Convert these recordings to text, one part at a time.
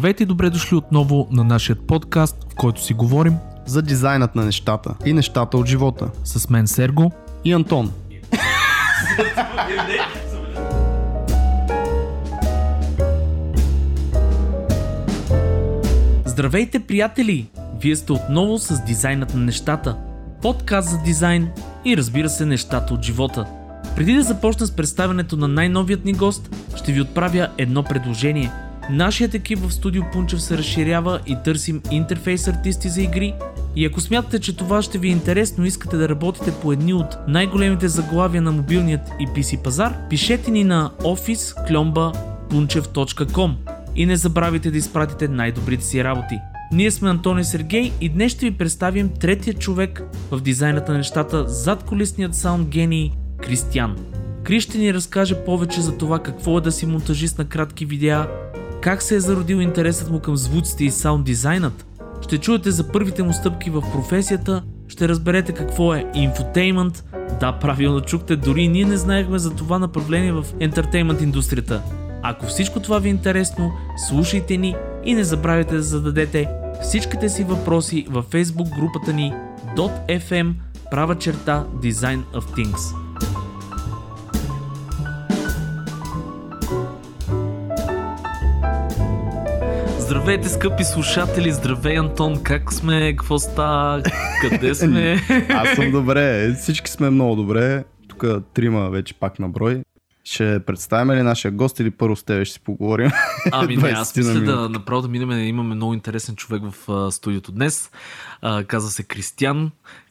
Здравейте и добре дошли отново на нашия подкаст, в който си говорим за дизайнът на нещата и нещата от живота. с мен Серго. И Антон. Здравейте, приятели! Вие сте отново с дизайнът на нещата. Подкаст за дизайн и разбира се нещата от живота. Преди да започна с представянето на най-новият ни гост, ще ви отправя едно предложение. Нашият екип в студио Пунчев се разширява и търсим интерфейс артисти за игри. И ако смятате, че това ще ви е интересно и искате да работите по едни от най-големите заглавия на мобилният и PC пазар, пишете ни на office.punchev.com и не забравяйте да изпратите най-добрите си работи. Ние сме Антони Сергей и днес ще ви представим третия човек в дизайната на нещата зад колисният саунд гений Кристиян. Крис ще ни разкаже повече за това какво е да си монтажист на кратки видеа, как се е зародил интересът му към звуците и саунд дизайнът. Ще чуете за първите му стъпки в професията, ще разберете какво е инфотеймент. Да, правилно чухте, дори ние не знаехме за това направление в ентертеймент индустрията. Ако всичко това ви е интересно, слушайте ни и не забравяйте да зададете всичките си въпроси във Facebook групата ни .fm права черта Design of Things. Здравейте, скъпи слушатели! Здравей, Антон! Как сме? Какво става? Къде сме? Аз съм добре. Всички сме много добре. Тук трима вече пак на брой. Ще представим ли нашия гост или първо с тебе ще си поговорим? Ами не, аз 20 на мисля да направо да минем. Имаме много интересен човек в студиото днес. А, казва се Кристиян.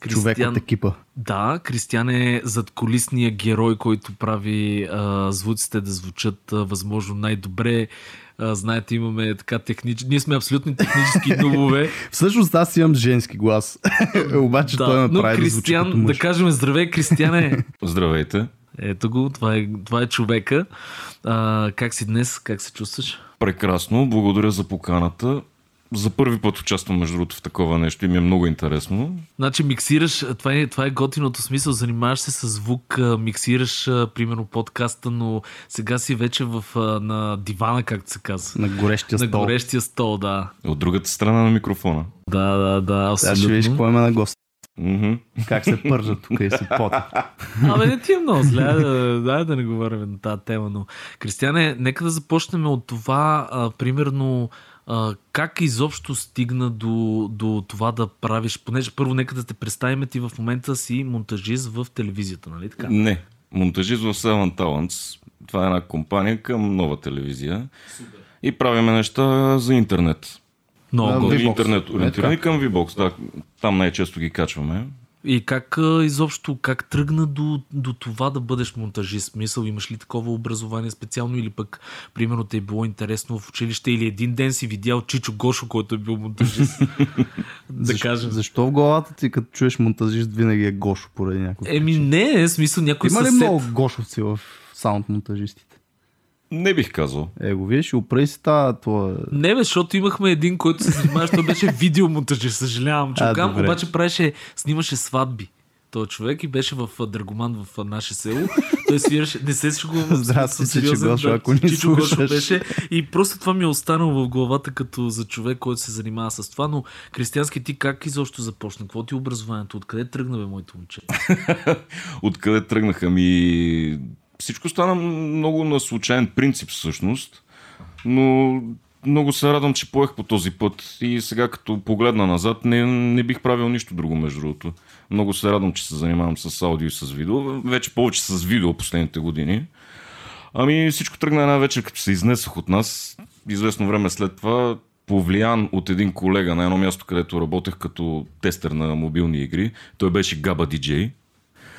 Човек от екипа. Да, Кристиян е задколисния герой, който прави а, звуците да звучат а, възможно най-добре. А, знаете, имаме така технически... Ние сме абсолютно технически дубове. Всъщност аз имам женски глас. Обаче той да, ме но прави да да кажем здравей, Кристияне. Здравейте. Ето го, това е, това е човека. А, как си днес? Как се чувстваш? Прекрасно. Благодаря за поканата. За първи път участвам между другото в такова нещо и ми е много интересно. Значи миксираш, това е, това е готиното смисъл, занимаваш се с звук, миксираш примерно подкаста, но сега си вече в, на дивана, както се казва. На горещия На стол. горещия стол, да. От другата страна на микрофона. Да, да, да, Сега ще видиш абсолютно. има на гост. Мгм. Как се пържа тук и се пота. Абе, не ти е много зле, да, да, да не говорим на тази тема, но Кристияне, нека да започнем от това, а, примерно, а, как изобщо стигна до, до това да правиш, понеже първо нека да те представим, ти в момента си монтажист в телевизията, нали така? Не. Монтажист в Seven Talents. Това е една компания към нова телевизия. И правиме неща за интернет. Много Да. Нали, V-Box. интернет Е, ориентирани към VBOX. Да, там най-често ги качваме. И как изобщо, как тръгна до, до това да бъдеш монтажист? Смисъл, имаш ли такова образование специално или пък, примерно, те е било интересно в училище или един ден си видял Чичо Гошо, който е бил монтажист? да защо, кажем. защо в главата ти, като чуеш монтажист, винаги е Гошо поради някой? Еми не, в смисъл някой Има ли съсед. много Гошовци в саунд монтажистите? Не бих казал. Е, го виж, опрей си тази това... Не, бе, защото имахме един, който се занимаваше, той беше видеомонтажист, съжалявам, че А, добре. обаче правеше, снимаше сватби. Той човек и беше в Драгоман в наше село. Той свираше, не се шегувам. Здрасти, Чичо Гошо, да, ако ни Чичо Гошо беше. И просто това ми е останало в главата като за човек, който се занимава с това. Но Кристиянски ти как изобщо започна? Какво ти е образованието? Откъде тръгна, бе, моето момче? Откъде тръгнаха ми... Всичко стана много на случайен принцип всъщност, но много се радвам, че поех по този път и сега като погледна назад не, не бих правил нищо друго между другото. Много се радвам, че се занимавам с аудио и с видео, вече повече с видео последните години. Ами всичко тръгна една вечер, като се изнесох от нас. Известно време след това, повлиян от един колега на едно място, където работех като тестер на мобилни игри. Той беше Габа Диджей.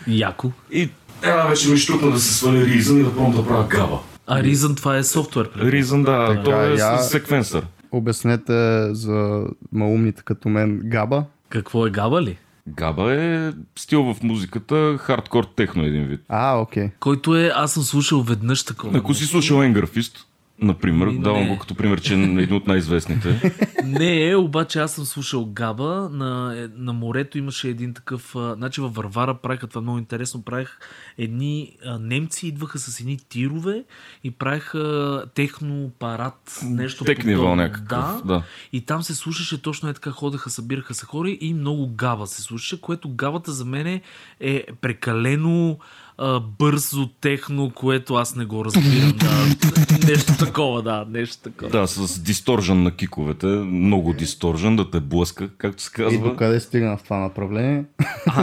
Яко. И една вечер ми щукна да се сваля Reason и да пробвам да правя Габа. А Reason това е софтуер. Reason, да, Така, той е я- секвенсър. Обяснете за маумните като мен Габа. Какво е Габа ли? Габа е стил в музиката, хардкор техно един вид. А, окей. Който е, аз съм слушал веднъж такова. Ако си слушал Енграфист, Например, Ми, давам не. го като пример, че е един от най-известните. Не е, обаче аз съм слушал Габа. На, е, на морето имаше един такъв... А, значи във Варвара правиха това много интересно. Правих едни... А, немци идваха с едни тирове и правиха техно парад. Нещо Технивал някакъв, Да, да. И там се слушаше точно е така, ходеха, събираха се хора и много гава се слушаше, което гавата за мен е прекалено а, бързо техно, което аз не го разбирам. да. Нещо такова, да, нещо такова. да, с дисторжен на киковете. Много дисторжен, да те блъска, както се И казва. докъде стигна в това направление?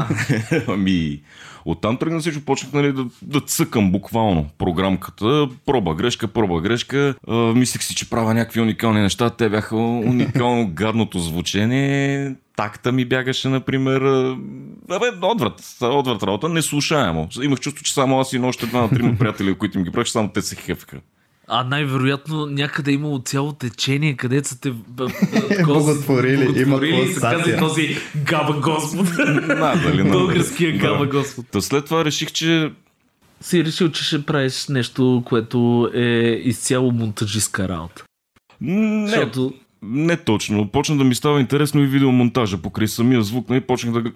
ами, оттам тръгна всичко, почнах нали, да, да цъкам буквално програмката. Проба, грешка, проба, грешка. А, мислех си, че правя някакви уникални неща. Те бяха уникално гадното звучение. Такта ми бягаше, например. Абе, отврат, отврат работа, неслушаемо. Имах чувство, че само аз и още два на трима приятели, които им ги правих, само те се хефаха. А най-вероятно някъде е имало цяло течение, където са те Боготворили, има и са казали пулсация. този Габа Господ. Българския Да. Габа Господ. Та след това реших, че Си решил, че ще правиш нещо, което е изцяло монтажистка работа. не, Защото Не точно. Почна да ми става интересно и видеомонтажа покрай самия звук. Нали? Почнах да,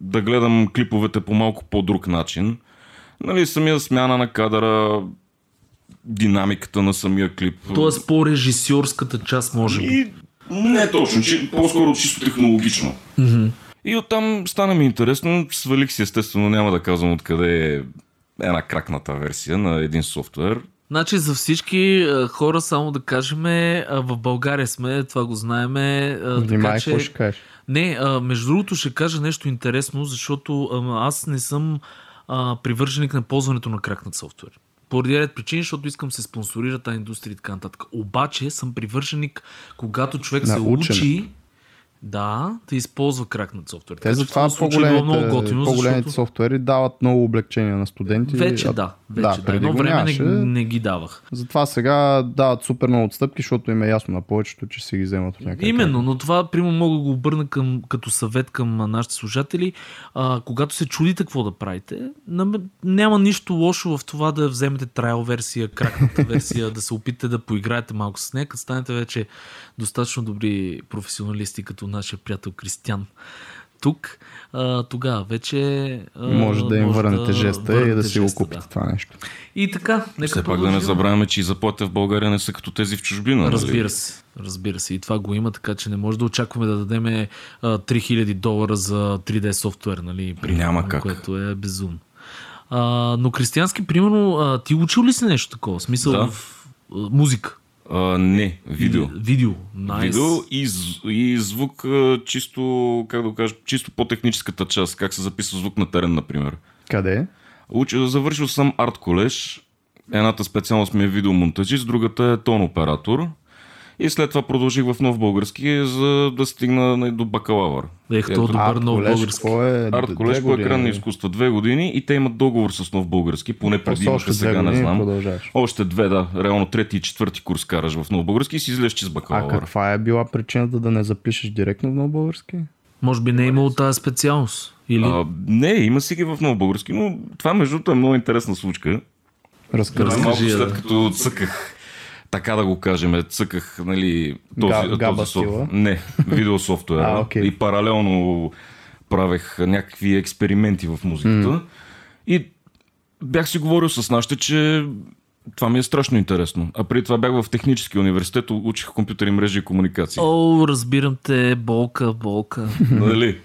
да гледам клиповете по малко по-друг начин. Нали, самия смяна на кадъра, динамиката на самия клип. Тоест по-режисьорската част, може би. И не точно, че, по-скоро чисто технологично. И оттам стана ми интересно. Свалих си, естествено, няма да казвам откъде е една кракната версия на един софтуер. Значи за всички хора, само да кажем, в България сме, това го знаеме. Внимай, така, че... ще кажеш? Не, между другото ще кажа нещо интересно, защото а, аз не съм а, привърженик на ползването на кракнат софтуер. Поради ред причини, защото искам се спонсорира тази индустрия и така нататък. Обаче съм привърженик, когато човек На се учи, да, да използва кракнат софтуер. Те затова е било много по-големите, готино, по-големите защото... софтуери дават много облегчения на студенти. Вече А- да, вече да. преди Едно време нямаше. не, не ги давах. Затова сега дават супер много отстъпки, защото им е ясно на повечето, че си ги вземат от някъде. Именно, но това, примерно, мога да го обърна към, като съвет към нашите служатели. А, когато се чудите какво да правите, няма нищо лошо в това да вземете трайл версия, кракната версия, да се опитате да поиграете малко с нея, като станете вече достатъчно добри професионалисти, като нашия приятел Кристиян. Тук, а, тогава вече. А, Може да им върнете жеста и да върнете си го жеста, купите да. това нещо. И така, нека Все пак да не забравяме, че и заплатите в България не са като тези в чужбина. нали? Разбира се, разбира се. И това го има, така че не може да очакваме да дадем а, 3000 долара за 3D софтуер, нали? примерно, Няма как. Което е безумно. А, но християнски, примерно, а, ти учил ли си нещо такова? В Смисъл Да. в а, музика? А, не, видео. Видео. Nice. Видео и, и звук чисто, как да го кажа, чисто по-техническата част, как се записва звук на терен, например. Къде? Уча, завършил съм арт колеж. Едната специалност ми е видеомонтажист, другата е тон оператор. И след това продължих в нов български, за да стигна до бакалавър. Ех, то Ето, добър нов български. какво е? Арт Две колеж по години, екранни нали? изкуства две години и те имат договор с нов български, поне преди имаха сега, не знам. Още две, да. Реално трети и четвърти курс караш в нов български и си излезеш че с А бакалавър. каква е била причината да не запишеш директно в нов български? Може би не е имало тази специалност. Или... А, не, има си ги в много български, но това между другото е много интересна случка. Разкажи. Малко след като цъках, така да го кажем, цъках, нали, този, Га- габа този софт... стила? Не, видеософтуера. А, окей. И паралелно правех някакви експерименти в музиката. И бях си говорил с нашите, че това ми е страшно интересно. А преди това бях в технически университет, учих компютъри, мрежи и комуникации. О, разбирам те, болка, болка. Нали?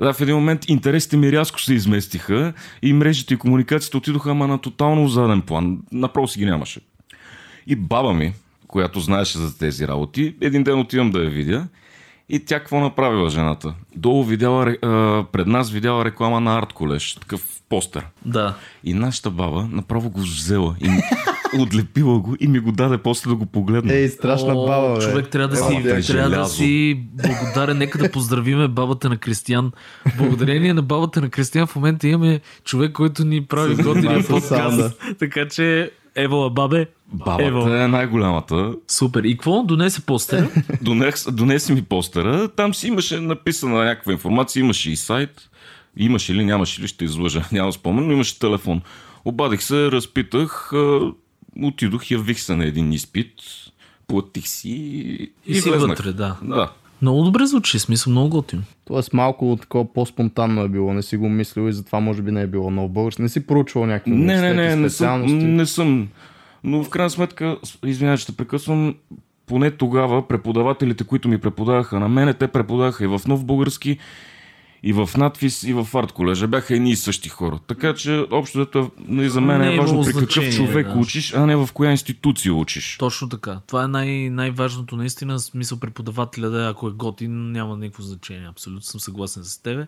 Да, в един момент интересите ми рязко се изместиха и мрежите и комуникациите отидоха ама на тотално заден план. Направо си ги нямаше. И баба ми, която знаеше за тези работи, един ден отивам да я видя и тя какво направила жената? Долу видяла, пред нас видяла реклама на арт колеж, такъв постер. да. И нашата баба направо го взела и отлепила го и ми го даде после да го погледна. Ей, страшна О, баба, бе. Човек трябва да, си, е трябва да си благодарен. Нека да поздравиме бабата на Кристиян. Благодарение на бабата на Кристиян в момента имаме човек, който ни прави готини занимава с подкаст. Така че, Евала бабе, Бабата Ево. е най-голямата. супер. И какво? Донесе постера. Донес, донеси ми постера, там си имаше написана някаква информация, имаше и сайт, имаше ли, нямаше ли, ще излъжа, няма спомен, но имаше телефон. Обадих се, разпитах, отидох, явих се на един изпит, платих си И, и, си влезнах. вътре, да. Да. Много добре звучи, смисъл много готин. Тоест малко такова по-спонтанно е било, не си го мислил и затова може би не е било много български. Не си проучвал някакви Не, не, не, не съм, не съм. Но в крайна сметка, извинявай, те прекъсвам, поне тогава преподавателите, които ми преподаваха на мене, те преподаваха и в нов български, и в надвис, и в арт колежа. Бяха едни и същи хора. Така че, общо дето, нали, за мен Не е е важно при какъв човек да. учиш, а не в коя институция учиш. Точно така. Това е най- най-важното наистина. Смисъл преподавателя да е, ако е готин, няма никакво значение. Абсолютно съм съгласен с тебе.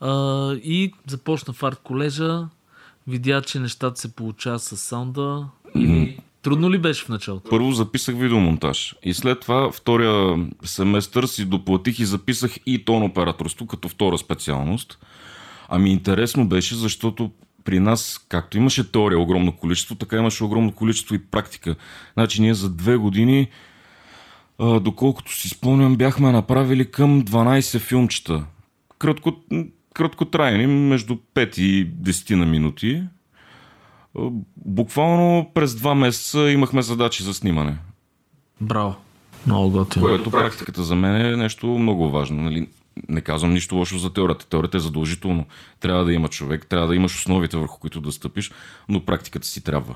А, и започна в арт колежа. Видя, че нещата се получават с саунда. И трудно ли беше в началото? Първо записах видеомонтаж и след това втория семестър си доплатих и записах и тон операторство като втора специалност. Ами интересно беше, защото при нас, както имаше теория огромно количество, така имаше огромно количество и практика. Значи ние за две години, доколкото си спомням, бяхме направили към 12 филмчета. Кратко, краткотрайни, между 5 и 10 на минути. Буквално през два месеца имахме задачи за снимане. Браво. Много готино. Което практиката за мен е нещо много важно. Нали? Не казвам нищо лошо за теорията. Теорията е задължително. Трябва да има човек, трябва да имаш основите върху които да стъпиш, но практиката си трябва.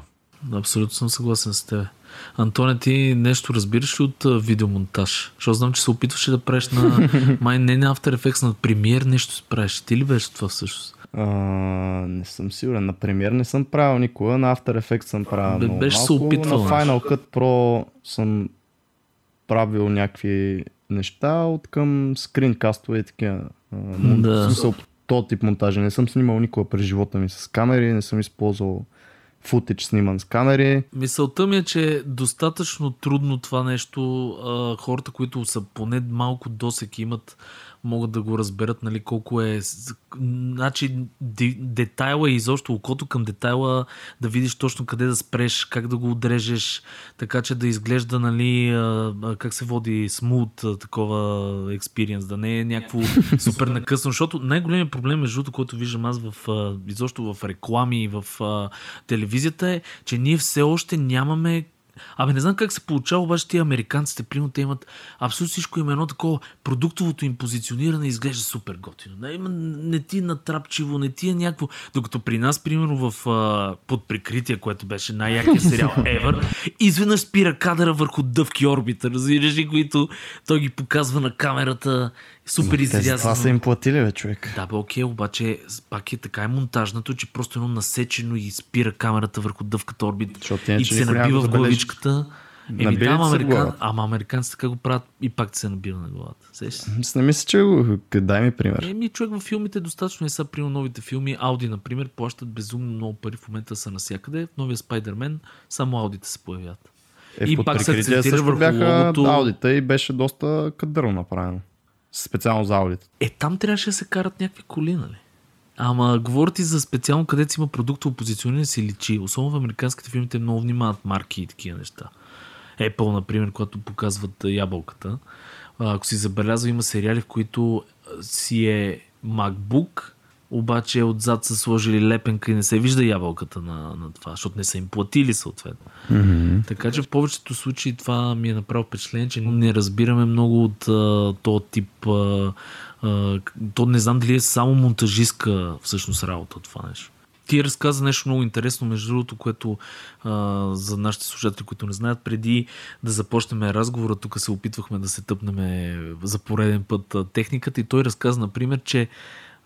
Абсолютно съм съгласен с теб. Антоне, ти нещо разбираш ли от видеомонтаж? Защото знам, че се опитваше да правиш на май не на After Effects, на премиер нещо се правиш. Ти ли беше това всъщност? А, не съм сигурен. На премиер не съм правил никога, на After Effects съм правил Бе, много беше се опитвал, На Final Cut Pro съм правил някакви неща от към скринкастове и такива. Да. Смисъл, този тип монтажи. Не съм снимал никога през живота ми с камери, не съм използвал футич сниман с камери. Мисълта ми е, че е достатъчно трудно това нещо. А, хората, които са поне малко досеки имат, могат да го разберат, нали, колко е... Значи, де, детайла и изобщо окото към детайла, да видиш точно къде да спреш, как да го отрежеш, така че да изглежда, нали, как се води смут, такова експириенс, да не е някакво супер. накъсно, защото най-големият проблем, между другото, който виждам аз в, изобщо в реклами и в телевизията е, че ние все още нямаме Абе, не знам как се получава, обаче тия американците, примерно, те имат абсолютно всичко им е едно такова, продуктовото им позициониране изглежда супер готино. Не, има, не ти натрапчиво, не ти е някакво. Докато при нас, примерно, в а, Под прикритие, което беше най-якият сериал ever, изведнъж спира кадъра върху дъвки орбита, разбираш ли, които той ги показва на камерата, супер Те за това са изрязано. им платили, бе, човек. Да, бе, окей, обаче пак е така е монтажнато, че просто едно насечено и спира камерата върху дъвката орбит Защото и се набива в главичката. Еми да, ама, американ... ама американците така го правят и пак се набива на главата. Сещаш се? С не мисля, че го... Дай ми пример. Еми, човек във филмите достатъчно е са, при новите филми. Ауди, например, плащат безумно много пари в момента са навсякъде. В новия Спайдермен само аудите се появяват. Е, И пак се акцентира върху бяха логото. аудита и беше доста кадърно направено. Специално за аудита. Е, там трябваше да се карат някакви коли, нали? Ама говоря ти за специално където има продуктово позициониране си личи. Особено в американските филми те много внимават марки и такива неща. Apple, например, когато показват ябълката. Ако си забелязал, има сериали, в които си е MacBook, обаче отзад са сложили лепенка и не се вижда ябълката на, на това, защото не са им платили съответно. Mm-hmm. Така че в повечето случаи това ми е направо впечатление, че не разбираме много от а, този тип. А, а, то не знам дали е само монтажистка всъщност работа това нещо. Ти разказа нещо много интересно, между другото, което а, за нашите слушатели, които не знаят, преди да започнем разговора, тук се опитвахме да се тъпнем за пореден път техниката и той разказа, например, че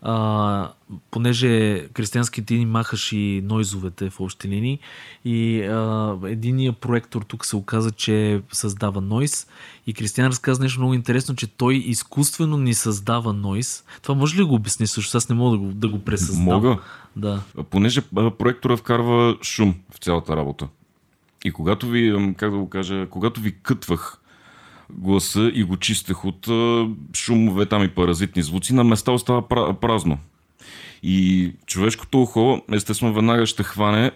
а, понеже Кристиански ти ни махаш и нойзовете в общи линии и а, единия проектор тук се оказа, че създава нойз и Кристиан разказа нещо много интересно, че той изкуствено ни създава нойз. Това може ли го обясни също? Аз не мога да го, да го пресъздам. Мога. Да. Понеже проектора вкарва шум в цялата работа. И когато ви, как да го кажа, когато ви кътвах гласа и го чистех от шумове там и паразитни звуци, на места остава пра- празно. И човешкото ухо, естествено, веднага ще хване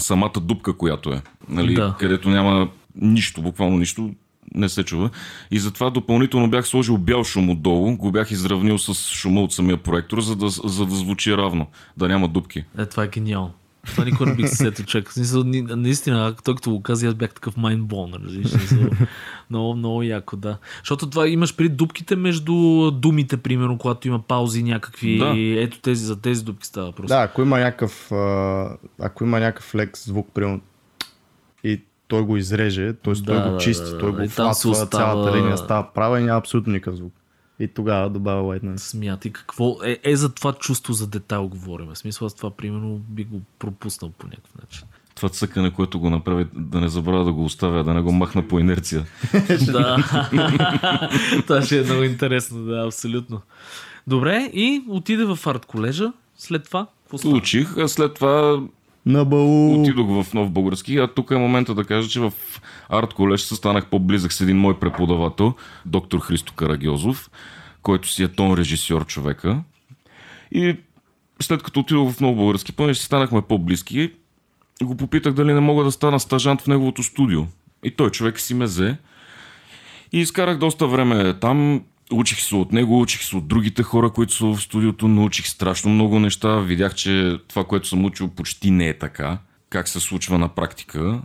самата дупка, която е. Нали, Да. Където няма нищо, буквално нищо, не се чува. И затова допълнително бях сложил бял шум отдолу, го бях изравнил с шума от самия проектор, за да, за да звучи равно, да няма дупки. Е, това е гениално. Това никой не бих се сетил човек. Смисъл, наистина, той като го каза, аз бях такъв майнбон. много, много яко, да. Защото това имаш при дубките между думите, примерно, когато има паузи някакви. Да. Ето тези, за тези дубки става въпрос. Да, ако има някакъв, а, ако има някакъв лекс звук, примерно, и той го изреже, т.е. Да, той го чисти, да, да, той го остава- цялата линия става права и няма абсолютно никакъв звук. И тогава добавя noise. Смятай какво е, е за това чувство за детайл говорим. В смисъл аз това примерно би го пропуснал по някакъв начин. Това цъкане, което го направи, да не забравя да го оставя, да не го махна по инерция. да. това ще е много интересно, да, абсолютно. Добре, и отиде в арт колежа. След това, какво? Учих, а след това На балу. отидох в нов български, а тук е момента да кажа, че в арт колеж станах по-близък с един мой преподавател, доктор Христо Карагьозов, който си е тон режисьор човека. И след като отидох в нов български, понеже си станахме по-близки, го попитах дали не мога да стана стажант в неговото студио. И той човек си ме взе. И изкарах доста време там. Учих се от него, учих се от другите хора, които са в студиото, научих страшно много неща. Видях, че това, което съм учил, почти не е така. Как се случва на практика.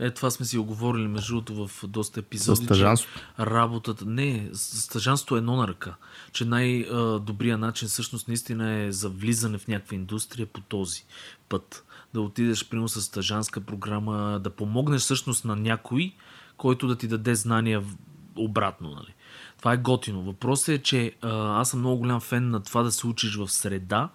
Е, това сме си оговорили между другото в доста епизоди. С стажанството? че Работата. Не, с- стажанството е едно на ръка. Че най-добрият начин всъщност наистина е за влизане в някаква индустрия по този път. Да отидеш, примерно, с стажанска програма, да помогнеш всъщност на някой, който да ти даде знания обратно. Нали? Това е готино. Въпросът е, че аз съм много голям фен на това да се учиш в среда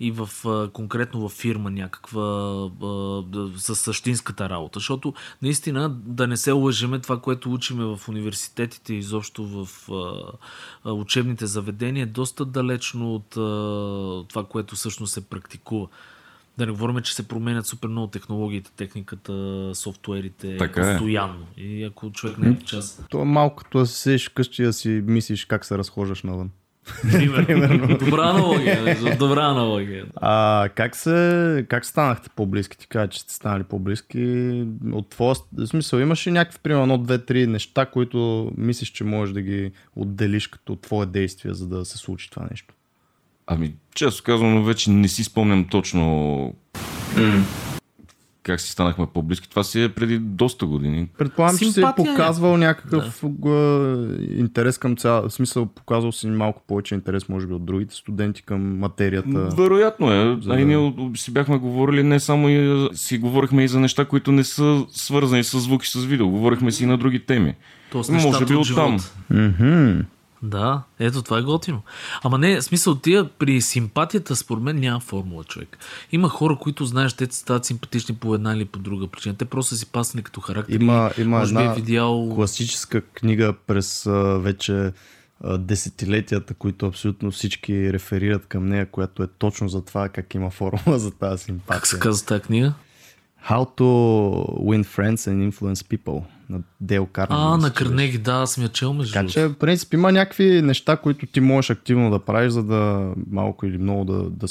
и в, конкретно в фирма някаква а, да, с същинската работа. Защото наистина да не се лъжеме това, което учиме в университетите и изобщо в учебните заведения е доста далечно от това, което всъщност се практикува. Да не говорим, че се променят супер много технологиите, техниката, софтуерите Така е. постоянно. И ако човек не е в час. То е малко като да се седиш вкъщи да си мислиш как се разхождаш навън. Примерно. Добра аналогия. Добра аналогия. А как се, как станахте по-близки? Ти кажа, че сте станали по-близки. От твоя смисъл, имаш ли някакви, примерно, едно, две, три неща, които мислиш, че можеш да ги отделиш като твое действие, за да се случи това нещо? Ами, често казвам, вече не си спомням точно как си станахме по-близки. Това си е преди доста години. Предполагам, че си е е. показвал някакъв да. интерес към цял... В смисъл, показал си малко повече интерес, може би, от другите студенти към материята. Вероятно е. За А и ние си бяхме говорили не само и си говорихме и за неща, които не са свързани с звук и с видео. Говорихме си и на други теми. Тоест, Може би от оттам. живота. Мгм. Да, ето това е готино. Ама не, смисъл тия при симпатията според мен няма формула човек. Има хора, които знаеш, те стават симпатични по една или по друга причина. Те просто са си пасни като характер. Има, има може една е видял... класическа книга през а, вече а, десетилетията, които абсолютно всички реферират към нея, която е точно за това как има формула за тази Как се симпатия. казва тази книга? How to win friends and influence people на Дейл Карнеги. А, на. Карнеги, да, съм я чел между Така че, в принцип, има някакви неща, които ти можеш активно да правиш, за да малко или много да, да,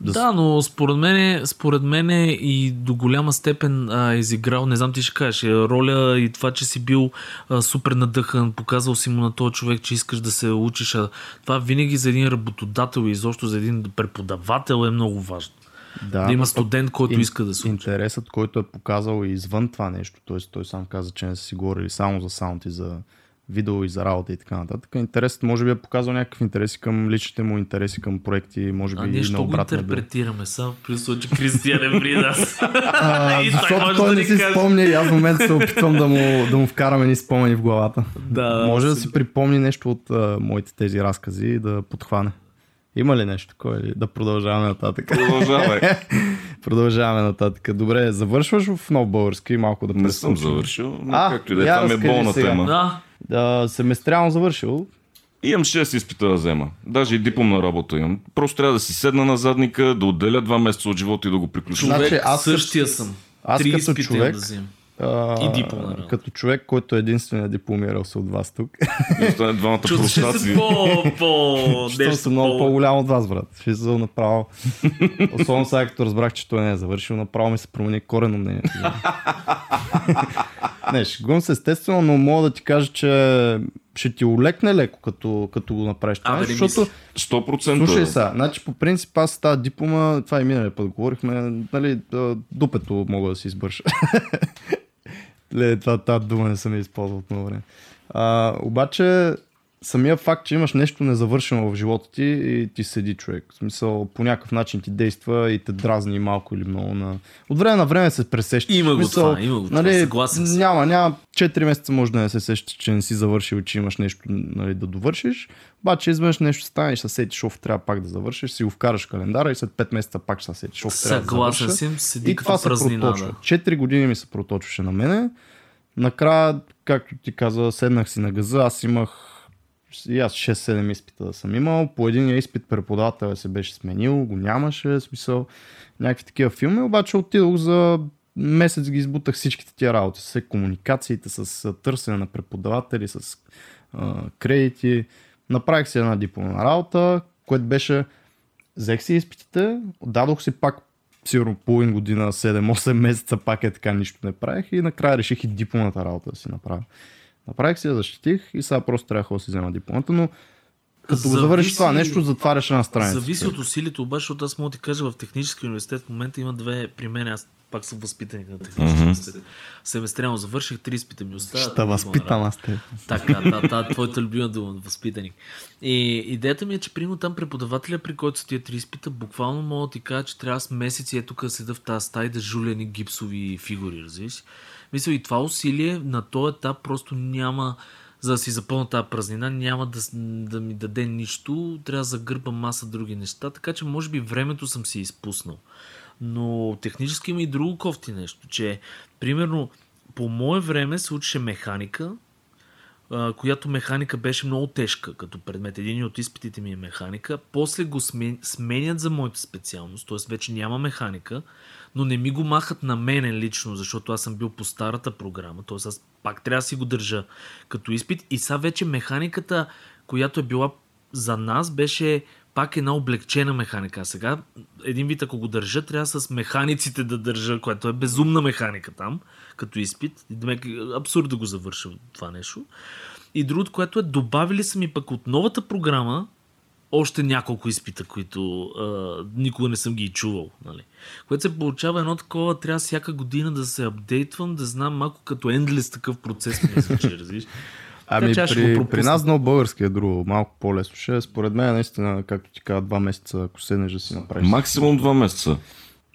да, Да, но според мен, според мен и до голяма степен а, е изиграл, не знам ти ще кажеш, е, роля и това, че си бил а, супер надъхан, показал си му на този човек, че искаш да се учиш. А това винаги за един работодател и изобщо за един преподавател е много важно. Да, Да, има студент, който ин- иска да се учи. Интересът, който е показал и извън това нещо, т.е. той сам каза, че не са си говорили само за саунд и за видео и за работа и така нататък. Интересът може би е показал някакъв интереси към личните му интереси към проекти, може А би ние и ще го обратно. интерпретираме само при случай, Кристиан е при нас. А, И той защото той да не си каже. спомня и аз в момента се опитвам да му, да му вкараме ни спомени в главата. Да, може да абсолютно. си припомни нещо от а, моите тези разкази и да подхване. Има ли нещо такова или да продължаваме нататък? Продължавай. продължаваме нататък. Добре, завършваш в нов български малко да Не съм прескочим. завършил, но А, както и да е, ми е болна сега. тема. Да, Да, семестриално завършил. Имам 6 изпита да взема. Даже и дипломна работа имам. Просто трябва да си седна на задника, да отделя два месеца от живота и да го приключа. Значи, аз същия съм. аз Три като изпита имам човек- да взимам. А, И дипломна работа. Като човек, който е единствено дипломирал се от вас тук. И остане двамата простаци. по... по... Нещо съм много по- по-голям от вас, брат. Ще се направо. Особено сега, като разбрах, че той не е завършил, направо ми се промени корено мнението. не, шегувам се естествено, но мога да ти кажа, че ще ти олекне леко, като, като го направиш това, Абе, не защото 100%. Слушай сега, значи по принцип аз тази диплома, това и миналия път говорихме, нали, дупето мога да си избърша. Ле, това, тази дума не съм я използвал много време. А, обаче, самия факт, че имаш нещо незавършено в живота ти и ти седи човек. В смисъл, по някакъв начин ти действа и те дразни малко или много. На... От време на време се пресещаш. Има В го смисъл, това, има го това, нали, съгласен съм. Няма, няма. 4 месеца може да не се сещаш, че не си завършил, че имаш нещо нали, да довършиш. Обаче изведнъж нещо стане и ще се сетиш, оф, трябва пак да завършиш, си го вкараш календара и след 5 месеца пак ще се сетиш, оф, трябва да Съгласен завърша. съм, седи И това се проточва. Да. 4 години ми се проточваше на мене. Накрая, както ти каза, седнах си на газа. Аз имах и аз 6-7 изпита да съм имал. По един изпит преподавателя се беше сменил, го нямаше, смисъл някакви такива филми, обаче отидох за месец ги избутах всичките тия работи, с комуникациите, с търсене на преподаватели, с а, кредити. Направих си една дипломна работа, което беше взех си изпитите, дадох си пак сигурно половин година, 7-8 месеца, пак е така, нищо не правих и накрая реших и дипломната работа да си направя. Направих си, я защитих и сега просто трябва да си взема дипломата, но като го Зависи- завършиш това нещо, затваряш една страница. Зависи от усилието, обаче, защото аз мога да ти кажа, в технически университет в момента има две при мен, аз пак съм възпитаник на технически университет. Семестриално завърших, три изпита ми остават. Ще възпитам аз те. Така, да, да, твоята любима дума, възпитаник. И идеята ми е, че примерно там преподавателя, при който са тия три изпита, буквално мога да ти кажа, че трябва с месеци ето тук да седа в тази стая да жуля едни гипсови фигури, разбираш? Мисля, и това усилие на този етап просто няма, за да си запълна тази празнина, няма да, да ми даде нищо, трябва да загърбам маса други неща, така че може би времето съм си изпуснал. Но технически има и друго кофти нещо, че примерно по мое време се учеше механика, която механика беше много тежка като предмет. Един от изпитите ми е механика. После го смен... сменят за моята специалност, т.е. вече няма механика, но не ми го махат на мене лично, защото аз съм бил по старата програма, т.е. аз пак трябва да си го държа като изпит. И сега вече механиката, която е била за нас, беше пак една облегчена механика. А сега, един вид, ако го държа, трябва с механиците да държа, което е безумна механика там, като изпит. Абсурд да го завърша това нещо. И другото, което е, добавили са ми пък от новата програма още няколко изпита, които а, никога не съм ги и чувал. Нали? Което се получава едно такова, трябва всяка година да се апдейтвам, да знам малко като ендлес такъв процес ми звучи, разбираш. Ами Така при, при нас много български е друго, малко по-лесно. Ще, според мен наистина, както ти казва, два месеца, ако седнеш да си направиш. Максимум два месеца.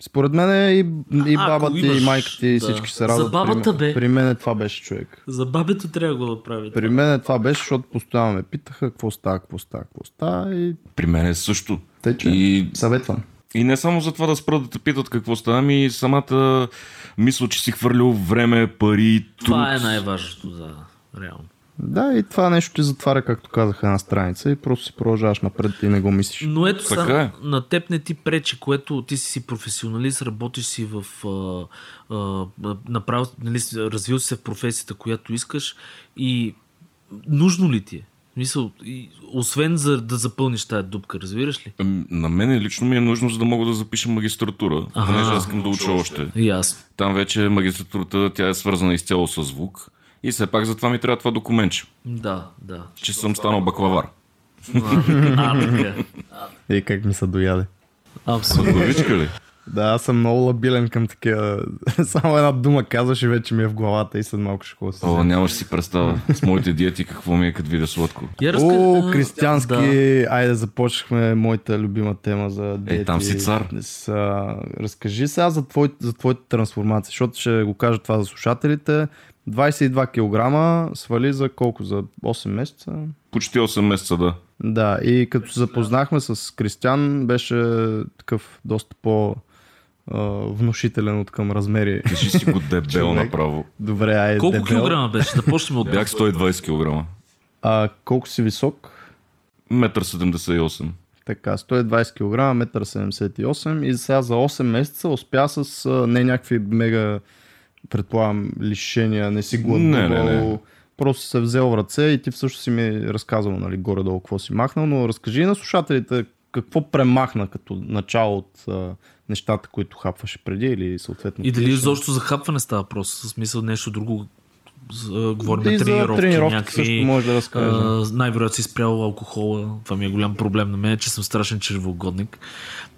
Според мен и, и Ако баба ти, имаш, и майка ти, и да. всички се За радват. бабата, при, бе. при мен това беше човек. За бабето трябва да го направи. При мен това беше, защото постоянно ме питаха какво става, какво става, какво става и При мен е също. тъй, че И, съветвам. и не само за това да спрат да те питат какво става, ами самата мисъл, че си хвърлил време, пари, труд. Това е най-важното, да, реално. Да, и това нещо ти затваря, както казаха, една страница и просто си продължаваш напред и не го мислиш. Но ето Така сега, е. на теб не ти пречи, което ти си си професионалист, работиш си в... А, а, направо, нали, развил си се в професията, която искаш и нужно ли ти е? Мисъл, и, освен за да запълниш тази дупка, разбираш ли? Ами, На мен лично ми е нужно, за да мога да запиша магистратура, понеже аз искам да уча още. Ясно. Там вече магистратурата, тя е свързана изцяло с звук. И все пак затова ми трябва това документче, Да, да. че съм станал баклавар. А, така. И как ми се дояде. Абсолютно. Ли? Да, аз съм много лабилен към такива. Само една дума казваш и вече ми е в главата и след малко ще ходя. О, нямаш си представа с моите диети какво ми е като видя сладко. О, християнски, да. айде започнахме моята любима тема за диети. Е, там си цар. С, а, разкажи сега за, твой, за твоите трансформации, защото ще го кажа това за слушателите. 22 кг свали за колко? За 8 месеца? Почти 8 месеца, да. Да, и като се запознахме с Кристиан, беше такъв доста по внушителен от към размери. Кажи си го дебел Човек. направо. Добре, айде. Колко дебел. килограма беше? Да почнем от Бях 120 кг. А, колко си висок? Метър 78. Така, 120 кг, 1,78 м и сега за 8 месеца успя с не някакви мега, предполагам, лишения, не си гладувал. Не, не, не. Просто се взел в ръце и ти всъщност си ми разказал нали, горе-долу какво си махнал, но разкажи на слушателите какво премахна като начало от а, нещата, които хапваше преди или съответно. И дали изобщо за хапване става въпрос? В смисъл нещо друго а, говорим И за тренировки, тренировки някакви... също може да разкажа. а, най-вероятно си спрял алкохола. Това ми е голям проблем на мен, че съм страшен червоугодник.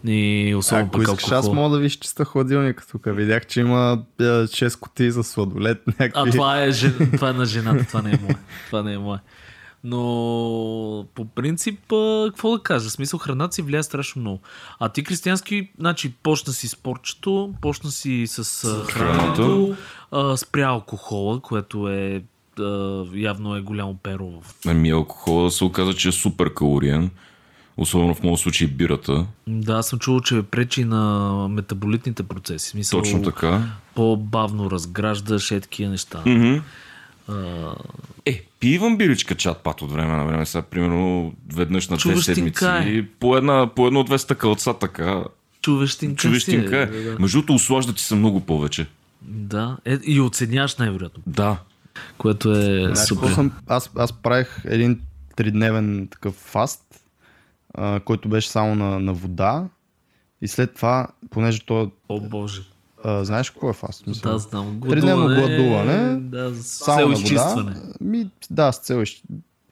И особено Ако пък искаш, алкохол. аз мога да виж чиста хладилника тук. Видях, че има 6 кутии за сладолет. Някакви... А това е, жен... това е на жената, това не е мое. Това не е мое. Но по принцип, какво да кажа? В смисъл, храната си влияе страшно много. А ти, Кристиянски, значи, почна си спортчето, почна си с а, храненето, а, спря алкохола, което е а, явно е голямо перо Ами алкохола се оказа, че е супер калориен. Особено в моят случай бирата. Да, аз съм чувал, че пречи на метаболитните процеси. Смисъл, Точно така. По-бавно разграждаш е такива неща. Мгм. А, Е, пивам биричка чат пат от време на време. Сега, примерно, веднъж на две седмици. По, една, по едно-две стъкълца така. чувещинка, Чувещинка е. е. Да, да. Между другото, услажда ти се много повече. Да. Е, и оценяваш най-вероятно, Да. което е Знаеш, супер. съм, аз, аз правих един тридневен такъв фаст, а, който беше само на, на вода. И след това, понеже то... О, боже. А, знаеш какво е фаст? Мисля, Да, знам. Тридневно гладуване, Да, с само цел изчистване. Ми, да, с цел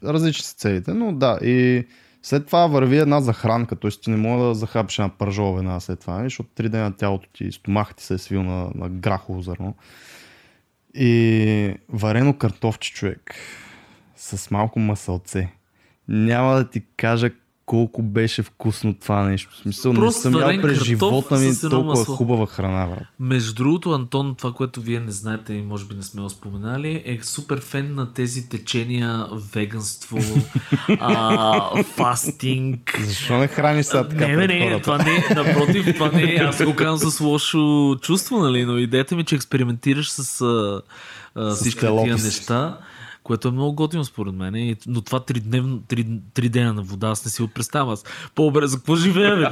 Различни са целите, но да. И след това върви една захранка, т.е. ти не мога да захапиш една пържова веднага след това, защото три дена тялото ти, стомахът ти се е свил на, на грахово зърно. И варено картофче, човек, с малко масълце. Няма да ти кажа колко беше вкусно това нещо. В смисъл, не Просто съм ял през живота ми толкова масло. хубава храна, брат. Между другото, Антон, това, което вие не знаете и може би не сме го споменали, е супер фен на тези течения веганство, а, фастинг. Защо не храниш сега така Не, не, не, това не е, напротив, това не е, аз го казвам с лошо чувство, нали, но идеята ми е, че експериментираш с, а, а, всички тия неща, което е много готино според мен, но това три, дневно, три, три дена на вода, аз не си го представям, аз по-добре, за какво живея,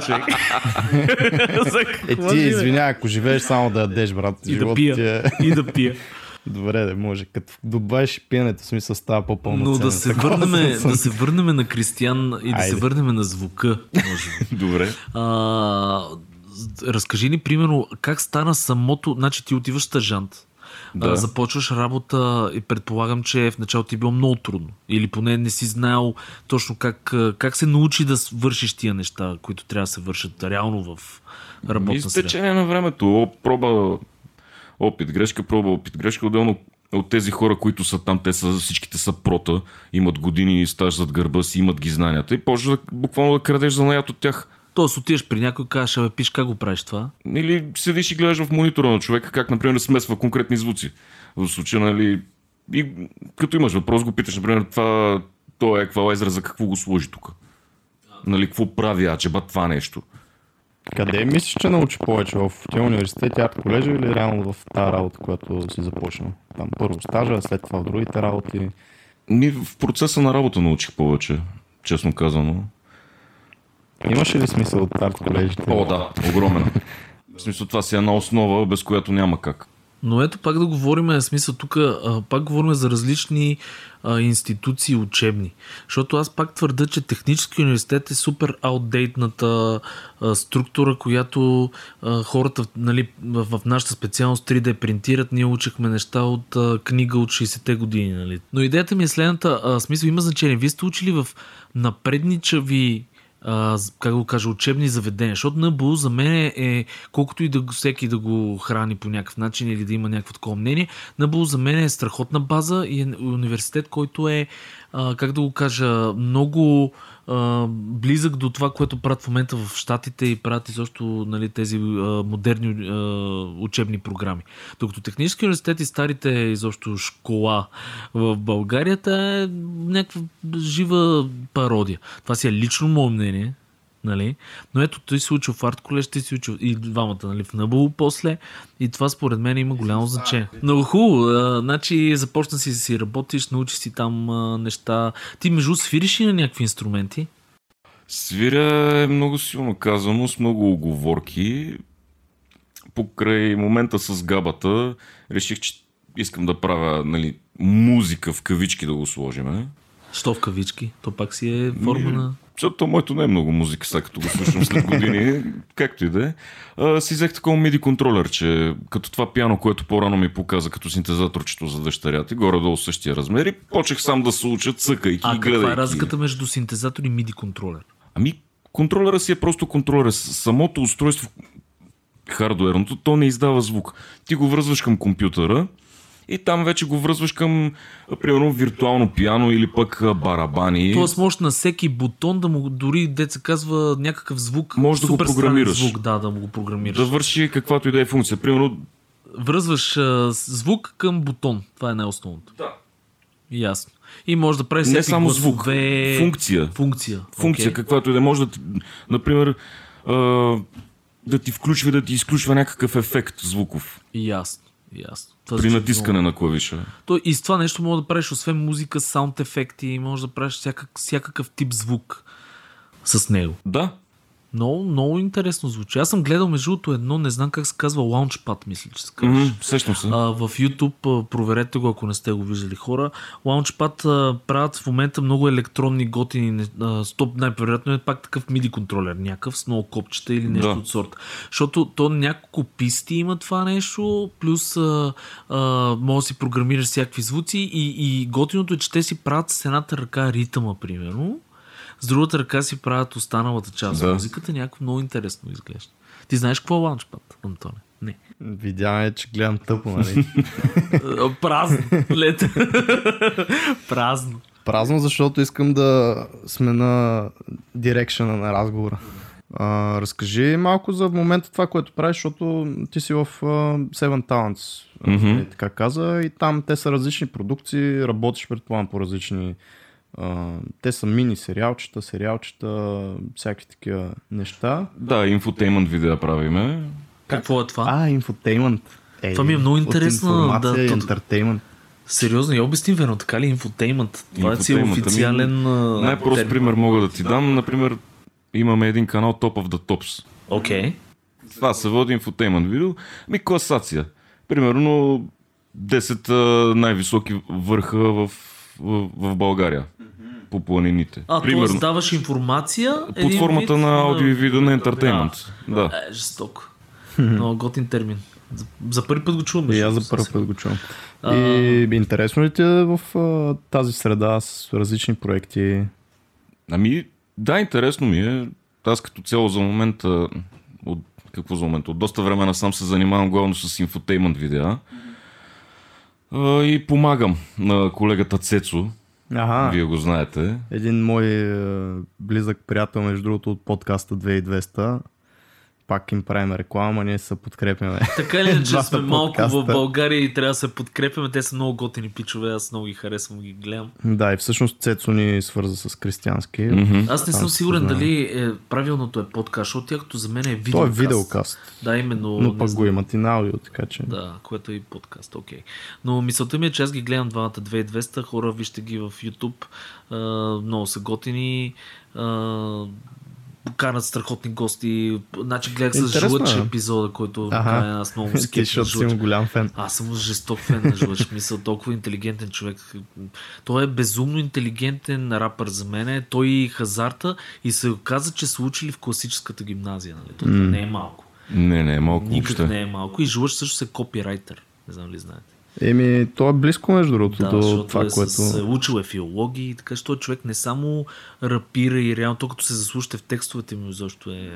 за Е, ти, извинявай, ако живееш само да ядеш, брат. И да пия, ти е... и да пия. Добре, да може. Като добавиш и пиенето, в смисъл става по-пълноценен. Но да се, върнем, да се върнем на Кристиян и да се Айде. върнем на звука, може би. Добре. А, разкажи ни, примерно, как стана самото... Значи ти отиваш стажант, Да. започваш работа и предполагам, че в началото ти е било много трудно. Или поне не си знаел точно как, как се научи да вършиш тия неща, които трябва да се вършат реално в работна среда. течение на времето. О, проба опит, грешка, проба опит, грешка. Отделно от тези хора, които са там, те са, всичките са прота, имат години стаж зад гърба си, имат ги знанията и почва да, буквално да крадеш занаят от тях. Тоест отиваш при някой и кажеш, абе, пиш как го правиш това? Или седиш и гледаш в монитора на човека, как, например, смесва конкретни звуци. В случая, нали, и като имаш въпрос, го питаш, например, това, то е еквалайзер, за какво го сложи тук? Нали, какво прави ачеба това нещо? Къде мислиш, че научи повече? В тия университети, арт колежа или реално в тази работа, която си започнал? Там първо стажа, след това в другите работи. Ми в процеса на работа научих повече, честно казано. Имаше ли смисъл от арт колежите? О, да, огромен. В смисъл, това си е една основа, без която няма как. Но ето пак да говорим, в смисъл тук, пак говорим за различни а, институции учебни. Защото аз пак твърда, че Технически университет е супер аутдейтната а, структура, която а, хората нали, в, в нашата специалност 3D принтират. Ние учихме неща от а, книга от 60-те години. Нали. Но идеята ми е следната, а, смисъл има значение. Вие сте учили в напредничави как да го кажа, учебни заведения. Защото НБУ за мен е, колкото и да всеки да го храни по някакъв начин или да има някакво такова мнение, НБУ за мен е страхотна база и е университет, който е, а, как да го кажа, много близък до това, което правят в момента в Штатите и правят изобщо нали, тези а, модерни а, учебни програми. Докато Технически университет и старите изобщо школа в България та е някаква жива пародия. Това си е лично мое мнение. Нали? Но ето, той се учил в арт колеж, ти си учил и двамата нали, в НБУ после и това според мен има голямо значение. Много хубаво. а, Значи започна си да си работиш, научи си там а, неща. Ти между свириш и на някакви инструменти? Свиря е много силно казано, с много оговорки. Покрай момента с габата, реших, че искам да правя нали, музика в кавички да го сложим. Що в кавички? То пак си е форма на... Защото моето не е много музика, сега като го слушам след години, както и да е. А, си взех такова MIDI контролер, че като това пиано, което по-рано ми показа като синтезаторчето за дъщерята, горе-долу същия размер и почех сам да се уча, цъкайки А и гледайки. каква е разликата между синтезатор и MIDI контролер? Ами, контролера си е просто контролер. Самото устройство, хардуерното, то не издава звук. Ти го връзваш към компютъра и там вече го връзваш към, примерно, виртуално пиано или пък барабани. Тоест може на всеки бутон да му дори деца казва някакъв звук. Може да го програмираш. Звук, да, да му го програмираш. да върши каквато и да е функция. Примерно, Връзваш а, звук към бутон. Това е най-основното. да. Ясно. И може да правиш не само звук, гласове... функция. Функция. Функция, окей. каквато и да е. Може да, например, а, да ти включва, да ти изключва някакъв ефект звуков Ясно. Ясно. Това при натискане много. на клавиша. То, и с това нещо може да правиш, освен музика, саунд ефекти, може да правиш всякак, всякакъв тип звук с него. Да, Много, много интересно звучи. Аз съм гледал между другото едно, не знам как се казва, Launchpad, мисля, че се казва. Сещам се. А, в YouTube, проверете го, ако не сте го виждали хора. Launchpad а, правят в момента много електронни готини. а, Стоп, най-вероятно е пак такъв MIDI контролер, някакъв с много копчета или нещо Да. от сорта. Защото то няколко писти има това нещо, плюс а, а, може да си програмираш всякакви звуци и, и готиното е, че те си правят с едната ръка ритъма, примерно. С другата ръка си правят останалата част Да. от музиката. Някакво много интересно изглежда. Ти знаеш какво е Launchpad, Антоне? Не. Видяме, че гледам тъпо, нали? А, Празно. Лет. Празно. Празно, защото искам да сме на дирекшена на разговора. А, разкажи малко за момента това, което правиш, защото ти си в а, Seven Talents, mm-hmm. така каза, и там те са различни продукции, работиш предполагам по различни те са мини сериалчета, сериалчета, всякакви такива неща. Да, инфотеймент видеа правиме. Какво е това? А, инфотеймент. Е, Това ми е много интересно, да, ентертеймент. Сериозно, я обясни верно, така ли? Инфотеймент. Това е си Инфотеймент, официален... а, Най-прост пример мога да ти дам. Например, имаме един канал Top of the Tops. Окей. Това се води инфотеймент видео. Ми класация. Примерно 10 а, най-високи върха в, в, в България. По планините. А, Примерно. т.е. даваш информация... Под формата вид, на а, аудио и видео на ентертеймент. Да. Е, жестоко. Много готин термин. За, за първи път го чувам. И аз за другото, първ съвсем. път го чувам. И интересно ли ти е в а, тази среда с различни проекти? Ами, да, интересно ми е. Аз като цяло за момента, от, какво за момента, от доста време насам се занимавам главно с инфотеймент видеа. А, и помагам на колегата Цецо, Ага. вие го знаете. Един мой е, близък приятел, между другото, от подкаста 2200. Пак им правим реклама, ние се подкрепяме. Така или иначе Двата сме малко подкаста. в България и трябва да се подкрепяме. Те са много готини пичове, аз много ги харесвам, ги гледам. да, и всъщност Цецо ни свърза с Кристиянски. Мгм. Аз не съм сигурен познаваме. дали е, правилното е подкаст, защото тя като за мен е видеокаст. Той е видеокаст, Да, именно. но пък знам. го имат и на аудио, така че... Да, което е и подкаст, окей. Но мисълта ми е, че аз ги гледам двамата 2200, хора, вижте ги в YouTube, а, много са готини, а, канат страхотни гости, значи гледах с Жлъч е. епизода, който Ага. аз много му Ти, скепна защото му голям фен. Аз съм жесток фен на Жлъч. Мисъл, толкова интелигентен човек. Той е безумно интелигентен рапър за мен. Той и хазарта и се оказа, че са учили в класическата гимназия. Нали? Това не е малко. Не, не, малко Никак въобще. не е малко. И Жлъч също е копирайтер. Не знам ли знаете. Еми, то е близко, между другото, Да, до това, е което... с, учил е филологии, така че той човек не само рапира и реално, то като се заслушате в текстовете му, защо е...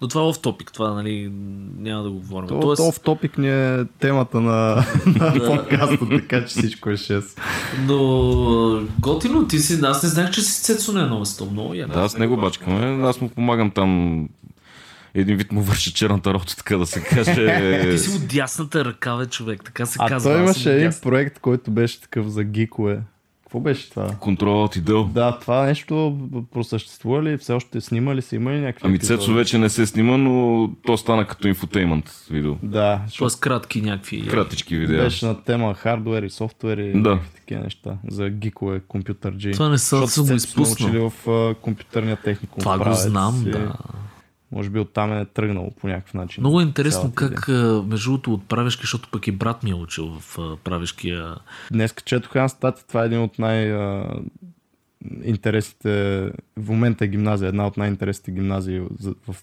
Но това е в топик, това нали, няма да го говорим. То, Тоест, то в топик ни е темата на, на подкаста, така че всичко е 6. Но готино, ти си, аз не знаех, че си Цецо на едно место. Много яко. Да, с него бачкаме. Аз му помагам там. Един вид му върши черната работа, така да се каже. Ти си от дясната ръка, бе, човек, така се А казва. той аз имаше един проект, който беше такъв за гикове. Какво беше това? Контрол от идел. Да, това нещо просъществува ли? Все още снима ли се? Има ли някакви Ами? Цецо вече не се снима, но то стана като инфотеймент видео. Да, Тоест кратки някакви. Кратички видеа. беше на тема хардуер и софтуер и Да. такива неща. За гикове, компютър G. Това не Защото съм го Цецо сме изпуснал. учили в а, компютърния техникум. Това го знам, и да. Може би оттам е тръгнало по някакъв начин. Много е интересно идея. как, а, между другото, от правешки, защото пък и брат ми е учил в правешкия. Днес четох една статия, това е един от най... интересите, в момента е гимназия, една от най-интересните гимназии в, в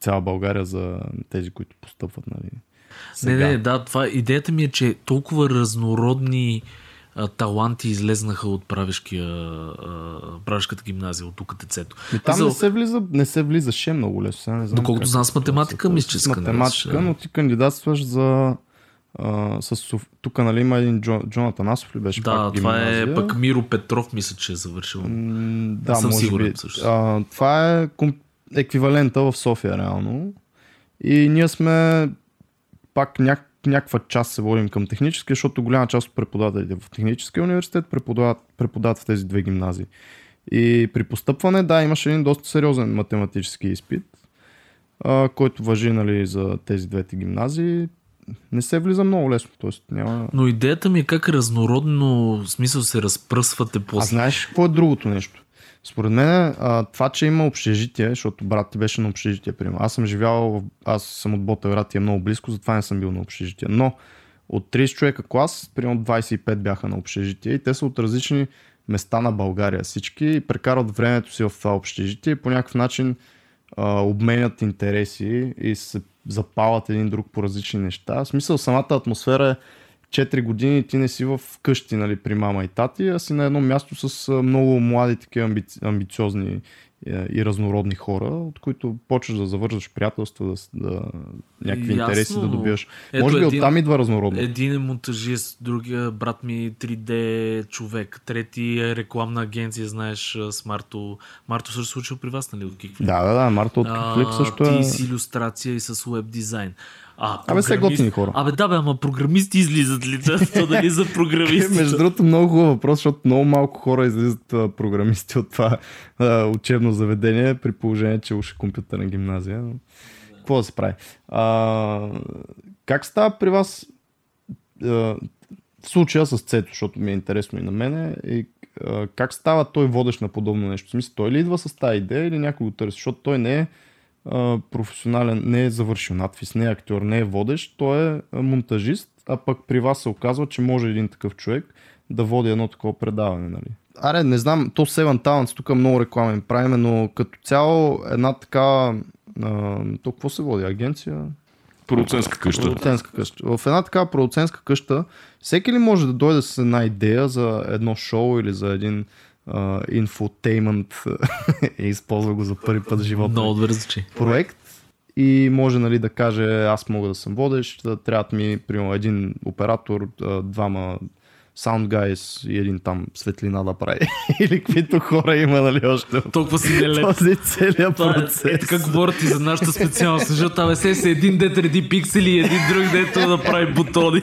цяла България за тези, които постъпват. Нали, сега. Не, не, да, това идеята ми е, че толкова разнородни а, таланти излезнаха от правешкия, а, правешката гимназия, от тук тецето. И там За... не, се влиза, не се влизаше много лесно. Сега не знам Доколкото знам с математика, мисля, че С математика, но ти кандидатстваш за Uh, с, тук нали има един Джон, Джонатан Асов ли беше Да, пак това е гимназия. е пък Миро Петров, мисля, че е завършил. Mm, да, съм може сигурен, би. Uh, това е еквивалента в София реално. И ние сме пак няк, някаква част се водим към технически, защото голяма част от преподавателите в техническия университет преподават, преподават в тези две гимназии. И при постъпване, да, имаше един доста сериозен математически изпит, а, който въжи нали, за тези двете гимназии. Не се влиза много лесно, т.е. няма... Но идеята ми е как разнородно в смисъл се разпръсвате по... А знаеш какво е другото нещо? Според мен това, че има общежитие, защото брат ти беше на общежитие, примерно. Аз съм живял, аз съм от Ботевград и е много близко, затова не съм бил на общежитие. Но от 30 човека клас, примерно 25 бяха на общежитие и те са от различни места на България всички и прекарват времето си в това общежитие и по някакъв начин а, обменят интереси и се запалят един друг по различни неща. В смисъл, самата атмосфера е 4 години ти не си в къщи нали, при мама и тати, а си на едно място с много млади, такива амбици, амбициозни е, и разнородни хора, от които почваш да завързваш приятелства, да, да някакви Ясно, интереси да добиваш. Може би един, оттам идва разнородно. Един е монтажист, другия брат ми 3D човек, трети е рекламна агенция, знаеш, с Марто. Марто също случил при вас, нали, от Kickflip? Да, да, да, Марто от Kickflip също е. Ти с иллюстрация и с веб дизайн. А, Абе, се готини хора. Абе, да, бе, ама програмисти излизат ли? То дали за програмисти? Между другото, много хубав въпрос, защото много малко хора излизат а, програмисти от това а, учебно заведение, при положение, че уж е компютърна гимназия. Но... Какво да се прави? А, как става при вас а, в случая с Цето, защото ми е интересно и на мене, и а, как става той водещ на подобно нещо? В смисъл, той ли идва с тази идея или някой го търси? Защото той не е професионален, не е завършил надфис, не е актьор, не е водещ, той е монтажист, а пък при вас се оказва, че може един такъв човек да води едно такова предаване. Нали? Аре, не знам, то Seven Talents, тук много рекламен правиме, но като цяло една така, а, то какво се води, агенция? Продуцентска къща. Продуцентска къща. В една така продуцентска къща, всеки ли може да дойде с една идея за едно шоу или за един инфотеймент и използва го за първи път в живота. Много добре звучи. Проект и може нали, да каже аз мога да съм водещ, да ми примерно един оператор, двама Sound Guys и един там светлина да прави. Или каквито хора има, нали, още. Толкова си нелеп. Този целият процес. Е, така говорят и за нашата специалност, защото абе се е един дет реди пиксели и един друг дето да прави бутони.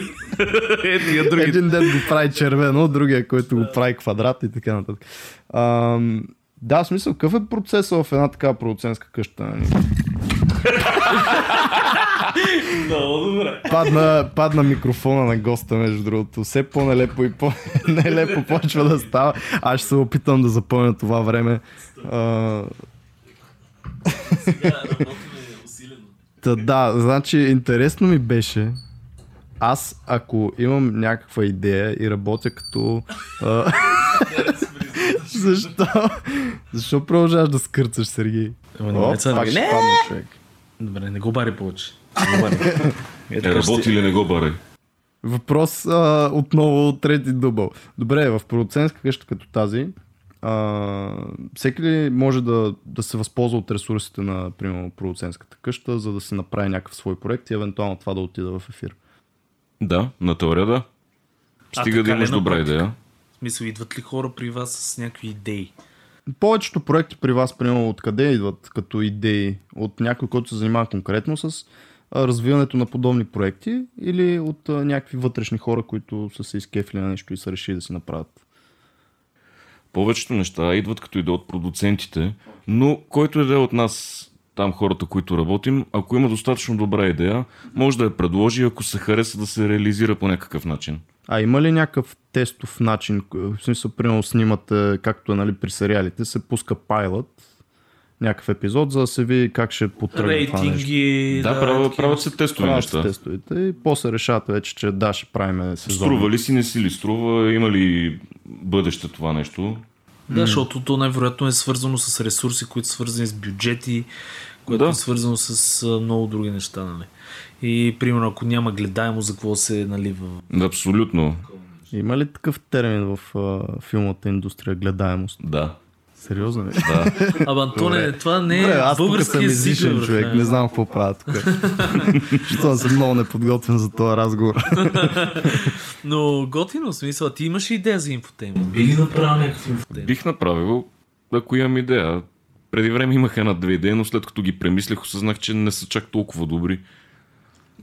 е, други. Един дет го прави червено, другия, който го прави квадрат и така нататък. Ам, да, смисъл, какъв е процесът в една такава продуцентска къща? Нали? Много добре. Падна, падна микрофона на госта, между другото. Все по-нелепо и по-нелепо почва да става. Аз ще се опитам да запълня това време. А... Та, да, значи интересно ми беше аз ако имам някаква идея и работя като... А... Защо? Защо продължаваш да скърцаш, Сергей? О, пак ще падне човек. Добре, не го бари повече. Е, работи ли не го бари? Въпрос а, отново трети дубъл. Добре, в продуцентска къща като тази, а, всеки ли може да, да се възползва от ресурсите на, примерно, продуцентската къща, за да се направи някакъв свой проект и евентуално това да отида в ефир? Да, на теория да. Стига да имаш добра идея. В смисъл, идват ли хора при вас с някакви идеи? Повечето проекти при вас, примерно, откъде идват като идеи? От някой, който се занимава конкретно с развиването на подобни проекти или от а, някакви вътрешни хора, които са се изкефили на нещо и са решили да си направят? Повечето неща идват като идея от продуцентите, но който е от нас там хората, които работим, ако има достатъчно добра идея, може да я предложи, ако се хареса да се реализира по някакъв начин. А има ли някакъв тестов начин? В смисъл, примерно снимате, както е нали, при сериалите, се пуска пайлът, някакъв епизод, за да се види как ще потръгне Рейтинги, това нещо. Да, правят, правят се тестове правят неща. Се тестовете и после решавате вече, че да, ще правим сезон. Струва ли си, не си ли струва, има ли бъдеще това нещо? Да, защото то най-вероятно е свързано с ресурси, които са свързани с бюджети, което Да. е свързано с много други неща. Нали? И примерно, ако няма гледаемо, за какво се налива. Абсолютно. Има ли такъв термин в а, филмата индустрия гледаемост? Да. Сериозно ли? Да. Ама Антоне, това не е Добре, аз български съм език. бе, човек, не знам какво правя тук. Защото съм много неподготвен за този разговор. Но готино, смисъл, ти имаш идея за инфотеймент? Би ли направил някакъв инфотеймент? Бих направил, ако имам идея. Преди време имах една-две идеи, но след като ги премислих, осъзнах, че не са чак толкова добри.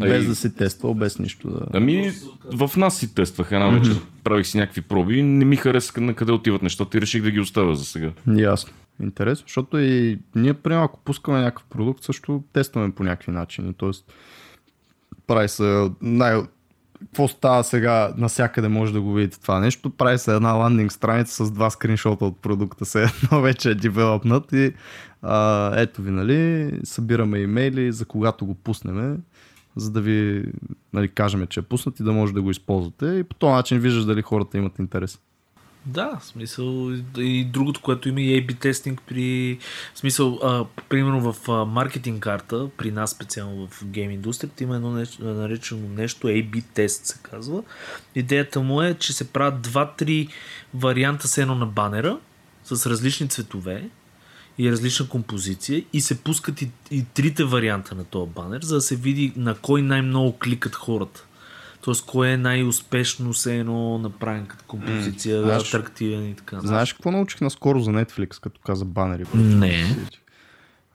Без Ай, да си тествал, без нищо да... Ами, в нас си тествах една вечер. Правих си някакви проби не ми хареса на къде отиват нещата и реших да ги оставя за сега. Ясно. Интересно, защото и ние, примерно, ако пускаме някакъв продукт, също тестваме по някакви начини. Тоест, прави се най... Какво става сега, насякъде може да го видите това нещо. Прави се една ландинг страница с два скриншота от продукта, се едно вече е девелопнат и а, ето ви, нали, събираме имейли за когато го пуснеме, за да ви нали, кажем, че е пуснат и да може да го използвате и по този начин виждаш дали хората имат интерес. Да, в смисъл и другото, което има и A-B тестинг при... В смисъл, а, примерно в а, маркетинг карта, при нас специално в гейм индустрията, има едно нещо, наречено нещо, A-B тест се казва. Идеята му е, че се правят два-три варианта с едно на банера, с различни цветове и различна композиция и се пускат и, и трите варианта на този банер, за да се види на кой най-много кликат хората. Тоест, кое е най-успешно се едно направен като композиция, знаеш- атрактивен и така. Знаеш какво научих наскоро за Netflix, като каза банери? Не.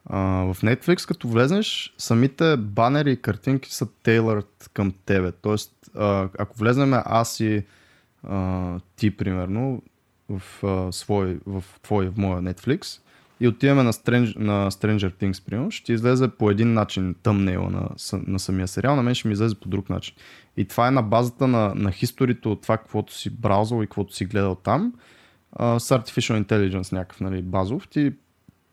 А, в Netflix, като влезнеш, самите банери и картинки са тейлърд към тебе. Тоест, а, ако влезнем аз и а, ти, примерно, в, а, свой, в твой, в моя Netflix, и отиваме на, Strange, на Stranger Things, примерно, ще излезе по един начин тъмнейла на, на самия сериал, на мен ще ми излезе по друг начин. И това е на базата на, на историто от това, каквото си браузал и каквото си гледал там, а, с Artificial Intelligence някакъв нали, базов, ти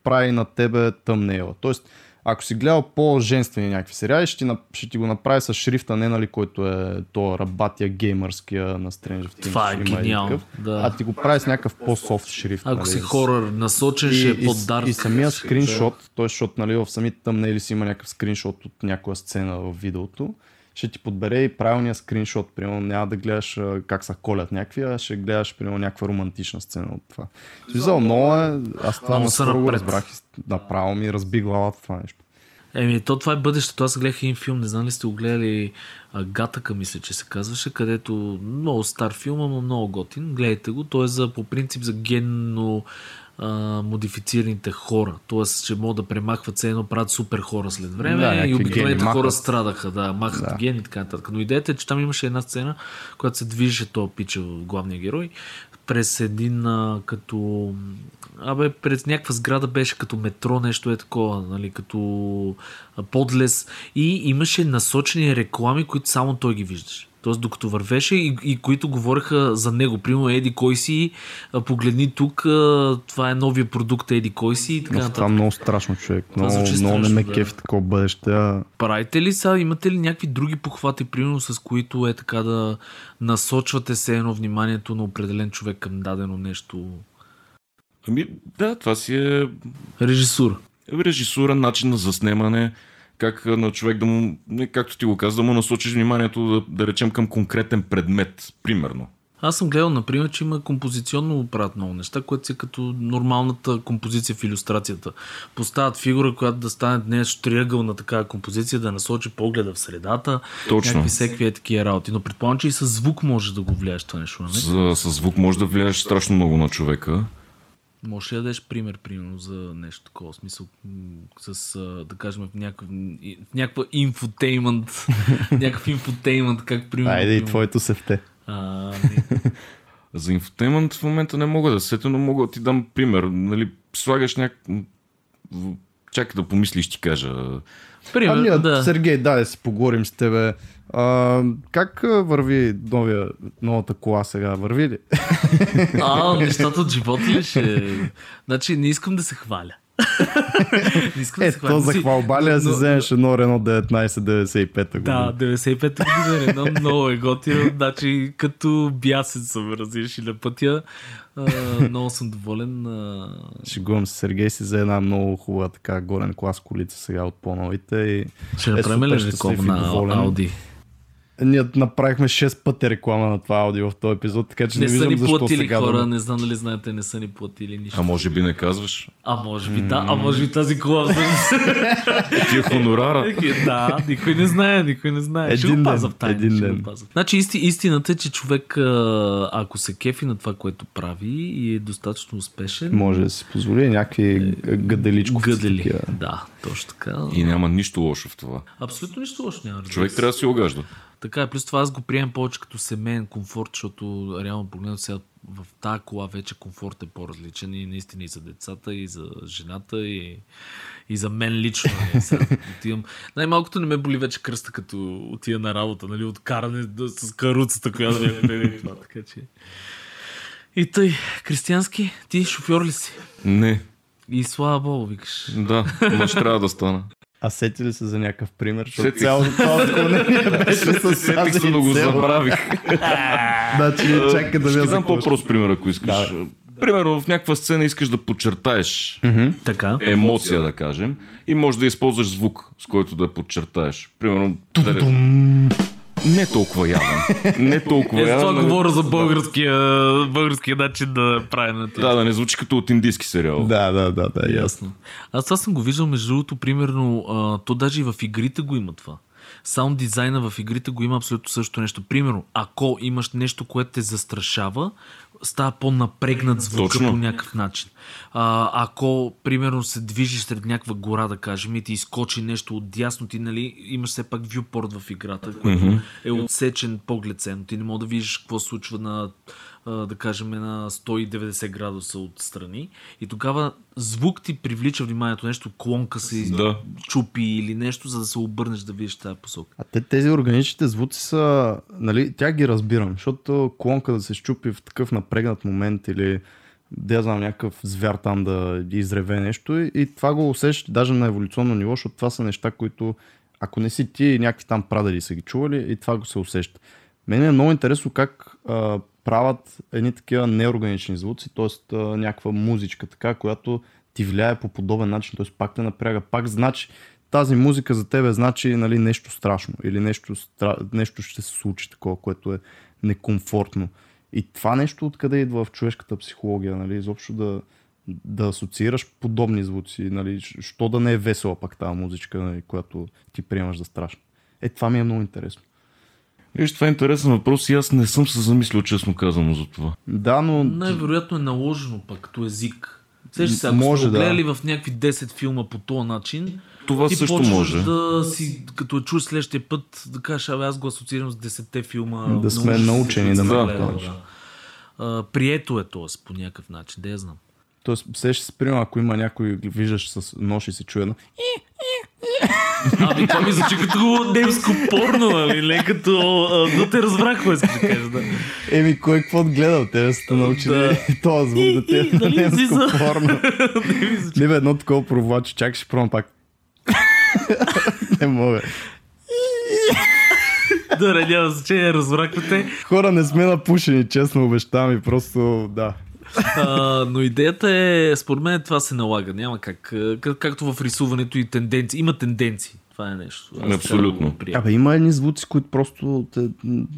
прави на тебе тъмнейла. Тоест, ако си гледал по-женствени някакви сериали, ще ти, ще ти го направи с шрифта, не нали, който е то рабатия геймърския на Stranger Things. Това е гениално, да. А ти го прави с някакъв по-софт шрифт. Ако нали, си хорър насочен, ще е и, по-дарк. и, и самия скриншот, т.е. защото нали, в самите тъмнели си има някакъв скриншот от някоя сцена в видеото, ще ти подбере и правилния скриншот. Примерно няма да гледаш а, как са колят някакви, а ще гледаш примерно някаква романтична сцена от това. Смисъл, много е... Аз това Много на са скоро го разбрах и направо ми разби главата това нещо. Еми, то това е бъдещето. Аз гледах един филм, не знам ли сте го гледали, Гатъка, мисля, че се казваше, където много стар филм, ама много готин. Гледайте го. Той е за, по принцип за генно а, модифицираните хора. Тоест, че могат да премахват се едно, правят супер хора след време Да, и обикновените хора махат. страдаха, да, махат Да. гени и така нататък. Но идеята е, че там имаше една сцена, която се движеше този пича, главния герой, през един а, като... Абе, през някаква сграда беше като метро, нещо е такова, нали, като а, подлез. И имаше насочени реклами, които само той ги виждаше. Тоест, докато вървеше и, и които говореха за него. Примерно, еди кой си, погледни тук, това е новия продукт, еди кой си и така Но това е нататък. много страшно човек. Това Много, много не страшно, ме да. кефи такова бъдеще. А... Правите ли са, имате ли някакви други похвати, примерно с които е така да насочвате се едно вниманието на определен човек към дадено нещо? Ами, да, това си е Режисура. режисура, начин на заснемане, как на човек да му, не, както ти го каза, да му насочиш вниманието, да, да речем, към конкретен предмет, примерно. Аз съм гледал, например, че има композиционно правят много неща, което си е като нормалната композиция в иллюстрацията. Поставят фигура, която да стане нещо триъгълна такава композиция, да насочи погледа в средата. Точно. Някакви всеки е такива работи. Но предполагам, че и с звук може да го влияеш това нещо, нали? С, с звук може да влияеш страшно много на човека. Можеш ли да дадеш пример, примерно, за нещо такова? В смисъл, с, да кажем, в някакъв, в някаква инфотеймент, някакъв инфотеймент, как примерно... Айде и твоето сефте. А. За инфотеймент в момента не мога да се сетя, но мога да ти дам пример. Нали, слагаш няк... в- Чакай да помислиш, ти кажа. Пример, Ами, да. да. Сергей, дай да си поговорим с тебе. А, как върви новия, новата кола сега? Върви ли? А, нещата от живота ли ще... Значи не искам да се хваля. Не искам да Е, се то хваля. за Си- хвалбалия си но- вземеш едно Рено 1995 година. Да, 95-та година, едно много е готино, значи като бясен съм, разбираш, и на пътя. Много съм доволен. А, Шегувам се, Сергей си за една много хубава така горен клас колица сега от по-новите и ще Е, направим ли на. Ауди? Ние направихме 6 пъти реклама на това аудио в този епизод, така че не, Не са виждам ни защо платили сега хора, да... не знам дали знаете, не са ни платили нищо. А може би не казваш. А може би да, а може би тази кола всъщност. Ти е хонорара. да, никой не знае, никой не знае. ще Един го ден, паза в тайна. един ще ден. го паза. Значи исти, истината е, че човек, ако се кефи на това, което прави и е достатъчно успешен, Може да си позволи някакви гъделичковци. гъдели. такива. Да, точно така. И няма нищо лошо в това. Абсолютно нищо лошо няма. Човек трябва да си огажда. Така е, плюс това аз го приемам повече като семейен комфорт, защото реално погледнато сега в тази кола вече комфорт е по-различен и наистина и за децата, и за жената, и, и за мен лично. Нали, сега отивам. Най-малкото не ме боли вече кръста, като отида на работа, нали, от каране да, с каруцата, която да ме беде. Това, така че... И тъй, Кристиянски, ти шофьор ли си? Не. И слава богу, викаш. Да, мъж трябва да стана. А сети ли се за някакъв пример? Защото цялото това отклонение беше с тази се, но го забравих. Значи, чакай да Ще ви ти дам по-прост пример, ако искаш. Примерно в някаква сцена искаш да подчертаеш Така. емоция, да кажем, и може да използваш звук, с който да я подчертаеш. Примерно, да... не толкова явен. Не толкова Е, за това явен. нали? говоря за българския, българския начин да правим на Да, да не звучи като от индийски сериал. Да, да, да, да, ясно. Ясно. Аз това съм го виждал, между другото, примерно, а, то даже и в игрите го има това. Саунд дизайна в игрите го има абсолютно също нещо. Примерно, ако имаш нещо, което те застрашава, става по-напрегнат звука Точно. по някакъв начин. А, ако, примерно, се движиш сред някаква гора, да кажем, и ти изкочи нещо от дясно, ти, нали, имаш все пак вюпорт в играта, който е отсечен поглед ценно. Ти не мога да видиш какво случва на, да кажем, на 190 градуса отстрани. И тогава звук ти привлича вниманието, нещо клонка се Да. чупи или нещо, за да се обърнеш да видиш тази посока. А те, тези органичните звуци са, нали, тя ги разбирам, защото клонка да се щупи в такъв напрегнат момент или да я знам някакъв звяр там да изреве нещо и, и това го усещаш даже на еволюционно ниво, защото това са неща, които ако не си ти, някакви там прадеди са ги чували и това го се усеща. Мене е много интересно как а, правят едни такива неорганични звуци, т.е. някаква музичка така, която ти влияе по подобен начин, т.е. пак те напряга, пак значи тази музика за тебе значи нали, нещо страшно или нещо, стра... нещо ще се случи такова, което е некомфортно. И това нещо откъде идва в човешката психология, нали, изобщо да, да асоциираш подобни звуци, нали, що да не е весела пак тази музичка, нали, която ти приемаш за страшна. Е, това ми е много интересно. Виж, това е интересен въпрос и аз не съм се замислил, честно казано, за това. Да, но Най-вероятно е наложено пък като език. Сещаш се, ако Може, сте да. гледали в някакви 10 филма по този начин, Това ти също може. да си, като я чуеш следващия път, да кажеш, абе аз го асоциирам с 10 филма. Да сме научени да покажеш. да. А, Прието е т.е. по някакъв начин, да я знам. Тоест, се, примерно, ако има някой, виждаш с нож и се чуе едно. Ами това ми звучи като немско порно, нали? Не като... а, Да те разбрах, какво искаш да кажа. Да. Еми, кой какво гледал? Те сте научили Да. този звук да И- е и, нали, немско излиза? порно. Не бе, едно такова провлаче, чакай ще пробвам пак. не мога. Да, не, няма значение, разбрахме те. Хора не сме напушени, честно обещавам и просто да. А, но идеята е, според мен това се налага. Няма как. Как- Както в рисуването и тенденции. Има тенденции. Това е нещо. Аз Абсолютно. приемам. Абе, има едни звуци, които просто те,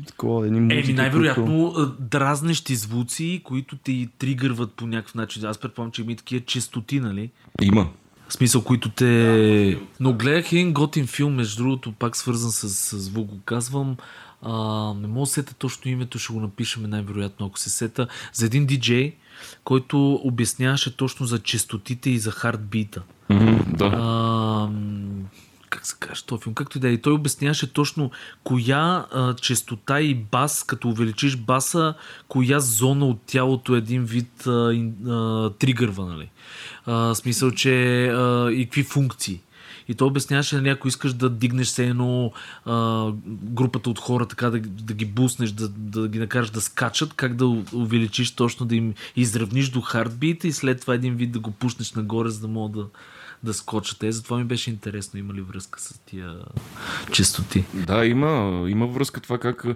такова, едни музики, Еми, които... най-вероятно а, дразнещи звуци, които те тригърват по някакъв начин. Аз предполагам, че има и такива честоти, нали? Има. В смисъл, които те... Но гледах един готин филм, между другото, пак свързан с, с звук, го казвам. А, не мога да сета точно името, ще го напишем най-вероятно, ако се сета. За един диджей, който обясняваше точно за честотите и за хардбита. Мгм, Да. А, как се каже този филм, както и да е. И той обясняваше точно коя а, частота и бас, като увеличиш баса, коя зона от тялото един вид а, а, тригърва, нали? А, смисъл, че а, и какви функции. И той обясняваше на някой, искаш да дигнеш се едно а, групата от хора, така да, да ги буснеш, да, да ги накараш да скачат, как да увеличиш точно, да им изравниш до хардбит и след това един вид да го пуснеш нагоре, за да мога да, да скочат. Е, затова ми беше интересно, има ли връзка с тия частоти. Да, има, има връзка това как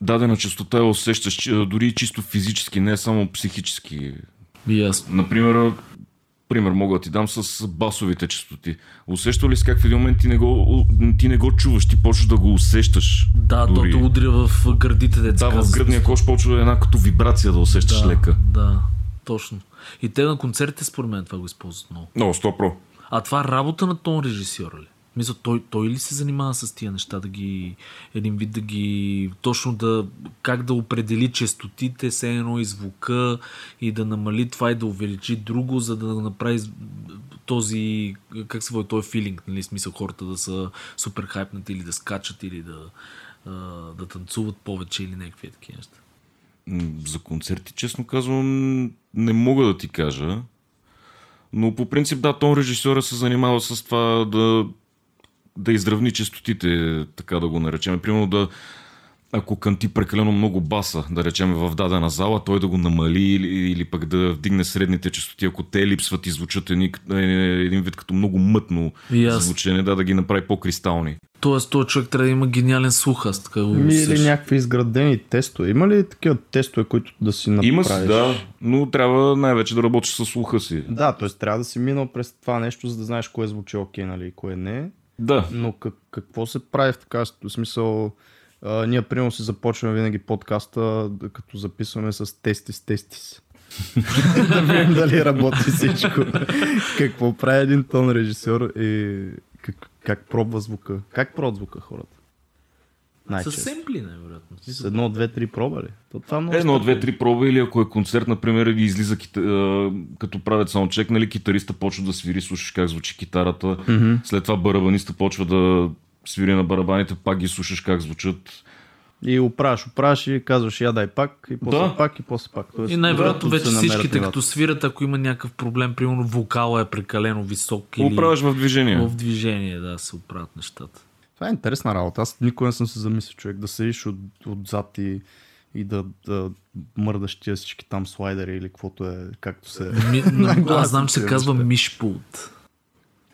дадена частота я усещаш дори чисто физически, не само психически. Ясно. Например, пример мога да ти дам с басовите частоти. Усеща ли си как в един момент ти не го, ти не го чуваш, ти почваш да го усещаш? Да, дори. то удря в гърдите, деца. Да, в гръдния кош почва една като вибрация да усещаш да, лека. Да, точно. И те на концертите според мен това го използват много. Много, 100 про. А това работа на тон режисьора ли? Мисля, той, той ли се занимава с тия неща, да ги, един вид да ги, точно да, как да определи честотите, се едно и звука и да намали това и да увеличи друго, за да направи този, как се води, този филинг, нали, смисъл хората да са супер хайпнати или да скачат или да, да танцуват повече или някакви такива неща. За концерти, честно казвам, не мога да ти кажа. Но по принцип, да, тон режисьора се занимава с това да да изравни частотите, така да го наречем. Примерно да, ако канти прекалено много баса, да речем в дадена зала, той да го намали или, или пък да вдигне средните частоти, ако те липсват и звучат един, е, един вид като много мътно yes. звучене, да, да ги направи по-кристални. Тоест, този човек трябва да има гениален слух, аз така го Ми, Или някакви изградени тестове. Има ли такива тестове, които да си направиш? Има си, да, но трябва най-вече да работиш с слуха си. Да, т.е. трябва да си минал през това нещо, за да знаеш кое звучи окей, нали, и кое не. Да. Но как, какво се прави в така смисъл? А, ние, примерно, си започваме винаги подкаста, като записваме с тести с тестис. да видим дали работи всичко. какво прави един тон режисьор и как, как пробва звука? Как пробва звука хората? Най-често. С семпли, най-вероятно. С едно, две, три проба ли? То това много едно, две, три проба или ако е концерт, например, ги излиза като правят саундчек, нали, китариста почва да свири, слушаш как звучи китарата, mm-hmm. след това барабаниста почва да свири на барабаните, пак ги слушаш как звучат. И оправяш, оправяш и казваш я дай пак и после да. пак и после пак. Тоест, и най-вероятно вече всичките като свират, ако има някакъв проблем, примерно вокала е прекалено висок. Или... Оправяш в движение. В движение, да, се оправят нещата. Това е интересна работа. Аз никога не съм се замислил човек да седиш от, отзад и, и да, да мърдаш тия всички там слайдери или каквото е, както се... Ми, аз знам, че се казва Мишпулт.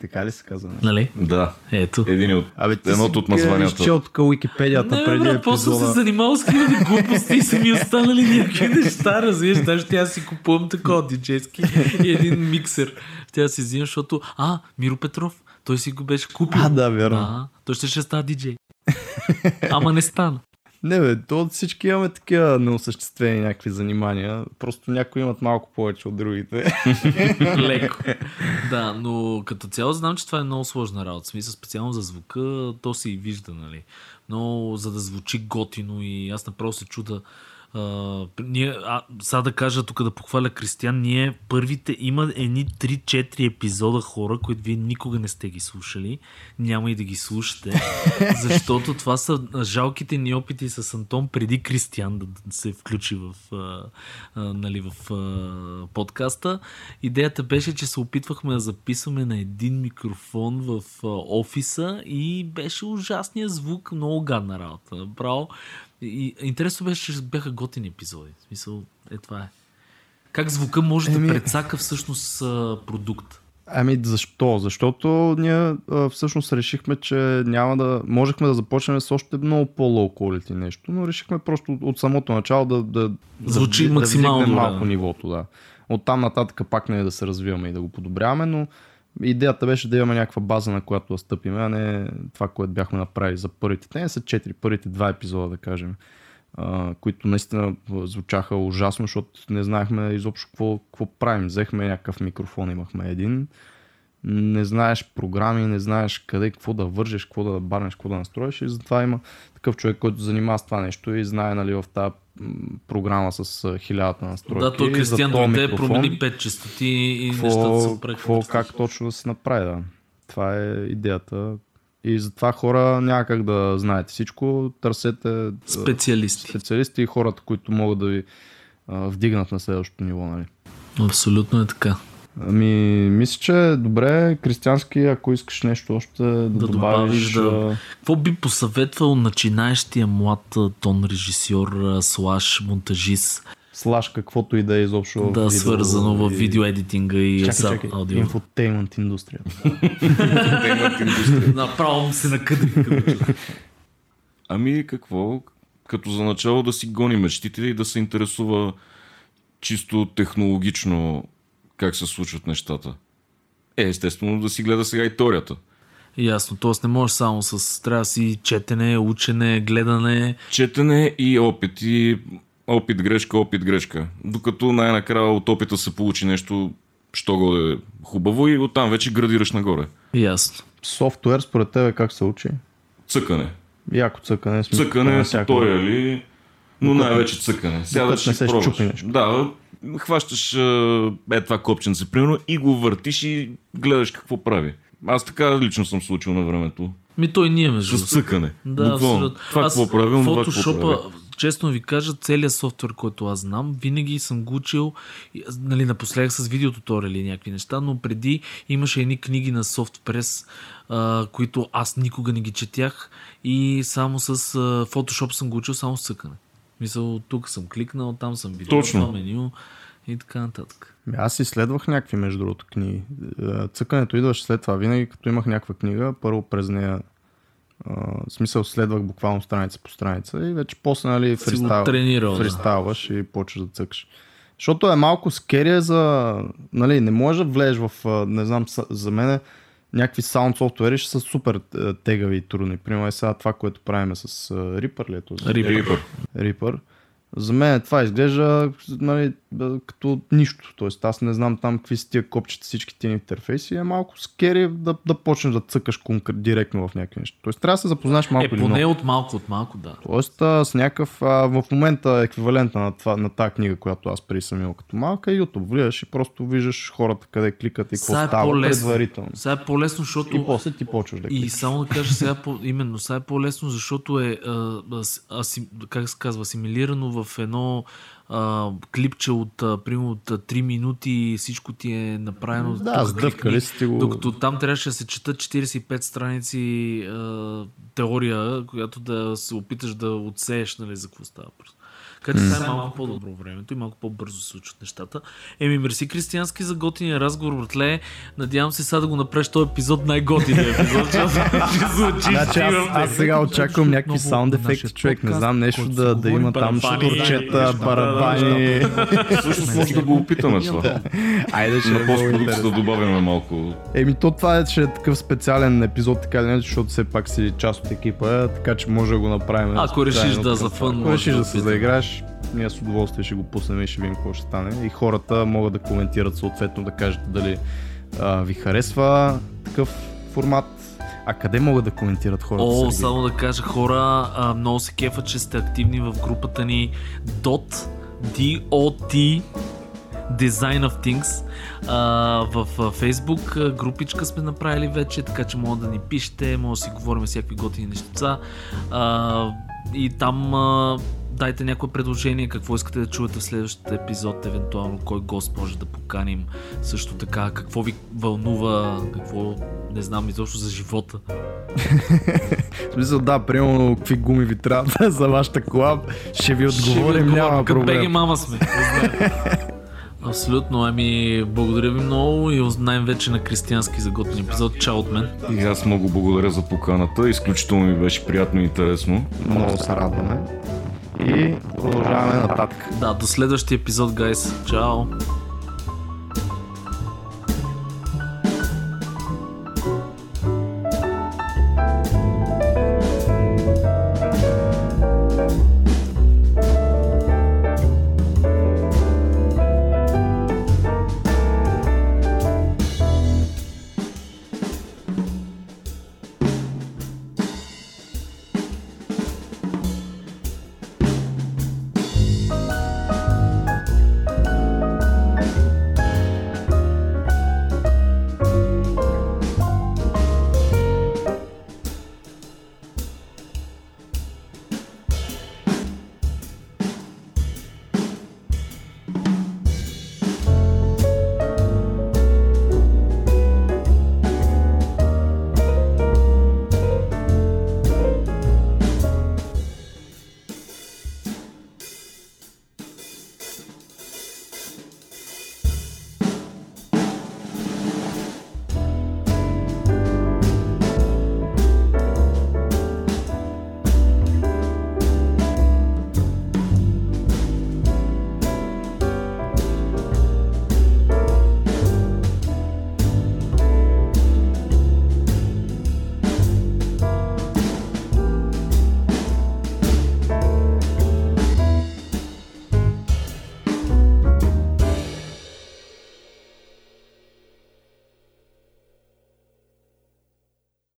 Така ли се казва? Нали? Да. Ето. Един от, Абе, ти едното от названията. Чел тук Уикипедията не, преди бе, После се занимавал с хиляди глупости и са ми останали някакви неща, разбираш. Даже тя си купувам такова диджейски и един миксер. Тя си взимам, защото... А, Миро Петров. Той си го беше купил. А, да, вярно. А, той ще ще става диджей. Ама не стана. Не бе, то всички имаме такива неосъществени някакви занимания. Просто някои имат малко повече от другите. Леко. Да, но като цяло знам, че това е много сложна работа. Смисъл специално за звука, то се и вижда, нали. Но за да звучи готино и аз направо се чуда Uh, ние, а, сега да кажа тук да похваля Кристиян, ние първите има едни 3-4 епизода хора, които вие никога не сте ги слушали. Няма и да ги слушате, защото това са жалките ни опити с Антон преди Кристиян да се включи в, а, а, нали, в а, подкаста. Идеята беше, че се опитвахме да записваме на един микрофон в а, офиса и беше ужасния звук, много гадна работа. Направо и, интересно беше, че бяха готини епизоди. В смисъл, е това е. Как звука може Еми... да прецака всъщност продукт? Ами защо? Защото ние а, всъщност решихме, че няма да... Можехме да започнем с още много по-лоу quality нещо, но решихме просто от, от самото начало да, да, Звучи да, максимално да малко да. нивото. Да. От там нататък пак не е да се развиваме и да го подобряваме, но идеята беше да имаме някаква база, на която да стъпим, а не това, което бяхме направили за първите. Те не са четири, първите два епизода, да кажем, а, които наистина звучаха ужасно, защото не знаехме изобщо какво, какво правим. Взехме някакъв микрофон, имахме един. Не знаеш програми, не знаеш къде, какво да вържеш, какво да барнеш, какво да настроиш и затова има такъв човек, който занимава с това нещо и знае нали, в тази програма с хилядата настройки. Да, той Кристиан дойде, промени 5 частоти и какво, нещата са Какво, как точно да се направи, да. Това е идеята. И затова хора няма как да знаете всичко. Търсете специалисти. Специалисти и хората, които могат да ви вдигнат на следващото ниво. Нали? Абсолютно е така. Ами, мисля, че е добре, Кристиански, ако искаш нещо още да, да добавиш. да... Какво би посъветвал начинаещия млад тон режисьор, слаш, монтажист? Слаш каквото и да е изобщо. Да, видео, свързано в видео едитинга и чакай, чакай. аудио. Инфотеймент индустрия. Направо се накъде. Ами какво? Като за начало да си гони мечтите и да се интересува чисто технологично как се случват нещата. Е, естествено да си гледа сега и теорията. Ясно, т.е. не можеш само с... Трябва да си четене, учене, гледане. Четене и опит. И опит, грешка, опит, грешка. Докато най-накрая от опита се получи нещо, що го е хубаво и оттам вече градираш нагоре. Ясно. Софтуер според тебе как се учи? Цъкане. Яко цъкане. Смисъл, цъкане, туториали, но най-вече цъкане. Сядаш и пробваш. Да, хващаш е това копченце, примерно, и го въртиш и гледаш какво прави. Аз така лично съм случил на времето. Ми той ние между. С цъкане. Да, Буквално. Това какво правил, Фотошопа, честно ви кажа, целият софтуер, който аз знам, винаги съм го учил, нали, напоследък с видеотуториали или някакви неща, но преди имаше едни книги на SoftPress, а, които аз никога не ги четях и само с а, Photoshop съм го учил само с цъкане. Мисъл, тук съм кликнал, там съм видял това меню и така нататък. Аз изследвах някакви, между другото, книги. Е, цъкането идваше след това. Винаги, като имах някаква книга, първо през нея в смисъл следвах буквално страница по страница и вече после нали, фристайл, фристайлваш да. и почваш да цъкаш. Защото е малко скерия за... Нали, не можеш да влезеш в... Не знам, за мен някакви саунд софтуери ще са супер тегави и трудни. Примерно е сега това, което правим с Reaper ли е Reaper. Reaper. За мен това изглежда нали, като нищо. Тоест аз не знам там какви са тия копчета, всички тия интерфейси. Е малко скери да, да почнеш да цъкаш конкрет, директно в някакви неща. Тоест трябва да се запознаеш малко е, поне или от малко от малко, да. Тоест а, с някакъв а, в момента еквивалента на, това, на тази книга, която аз преди съм имал като малка, е YouTube. Влизаш и просто виждаш хората къде кликат и какво е става по-лесно. предварително. Сега е по-лесно, защото... И после ти почваш да кликаш. И само да кажа сега, по... именно, сега е по-лесно, защото е, а, аси... как се казва, асимилирано в в едно а, клипче от, а, примерно, от 3 минути всичко ти е направено. Да, сдъвкали сте го. Докато там трябваше да се четат 45 страници а, теория, която да се опиташ да отсееш нали, за какво става. Просто. Че сега е малко по-добро времето и малко по-бързо се случват нещата. Еми, мерси Кристиянски за готиния разговор, братле. Надявам се сега да го направиш този епизод най-готиния епизод. значи, аз, аз сега очаквам някакви саунд ефекти, човек. Не знам нещо да, да има там штурчета, барабани. Също може да го опитаме това. Айде, ще На постпродукция да добавяме малко. Еми, то това е, че е такъв специален епизод, така не, защото все пак си част от екипа, така че може да го направим. Ако решиш да за фън, ако решиш да се заиграеш, ние с удоволствие ще го пуснем и ще видим какво ще стане. И хората могат да коментират съответно, да кажат дали а, ви харесва такъв формат. А къде могат да коментират хората? О, Сергей? само да кажа хора, а, много се кефа, че сте активни в групата ни DOT, D-O-T, Design of Things. А, в Facebook групичка сме направили вече, така че могат да ни пишете, може да си говорим всякакви готини нещица. А, и там а, дайте някое предложение, какво искате да чуете в следващия епизод, евентуално кой гост може да поканим. Също така, какво ви вълнува, какво не знам изобщо за живота. в смисъл, да, примерно какви гуми ви трябва за вашата кола, ще ви отговорим, ще ви няма проблем. Като мама сме. Абсолютно, ами благодаря ви много и най-вече на Кристиянски за готин епизод. Чао от мен. И аз много благодаря за поканата. Изключително ми беше приятно и интересно. Много се радваме и продължаваме нататък. Да, до следващия епизод, гайс. Чао!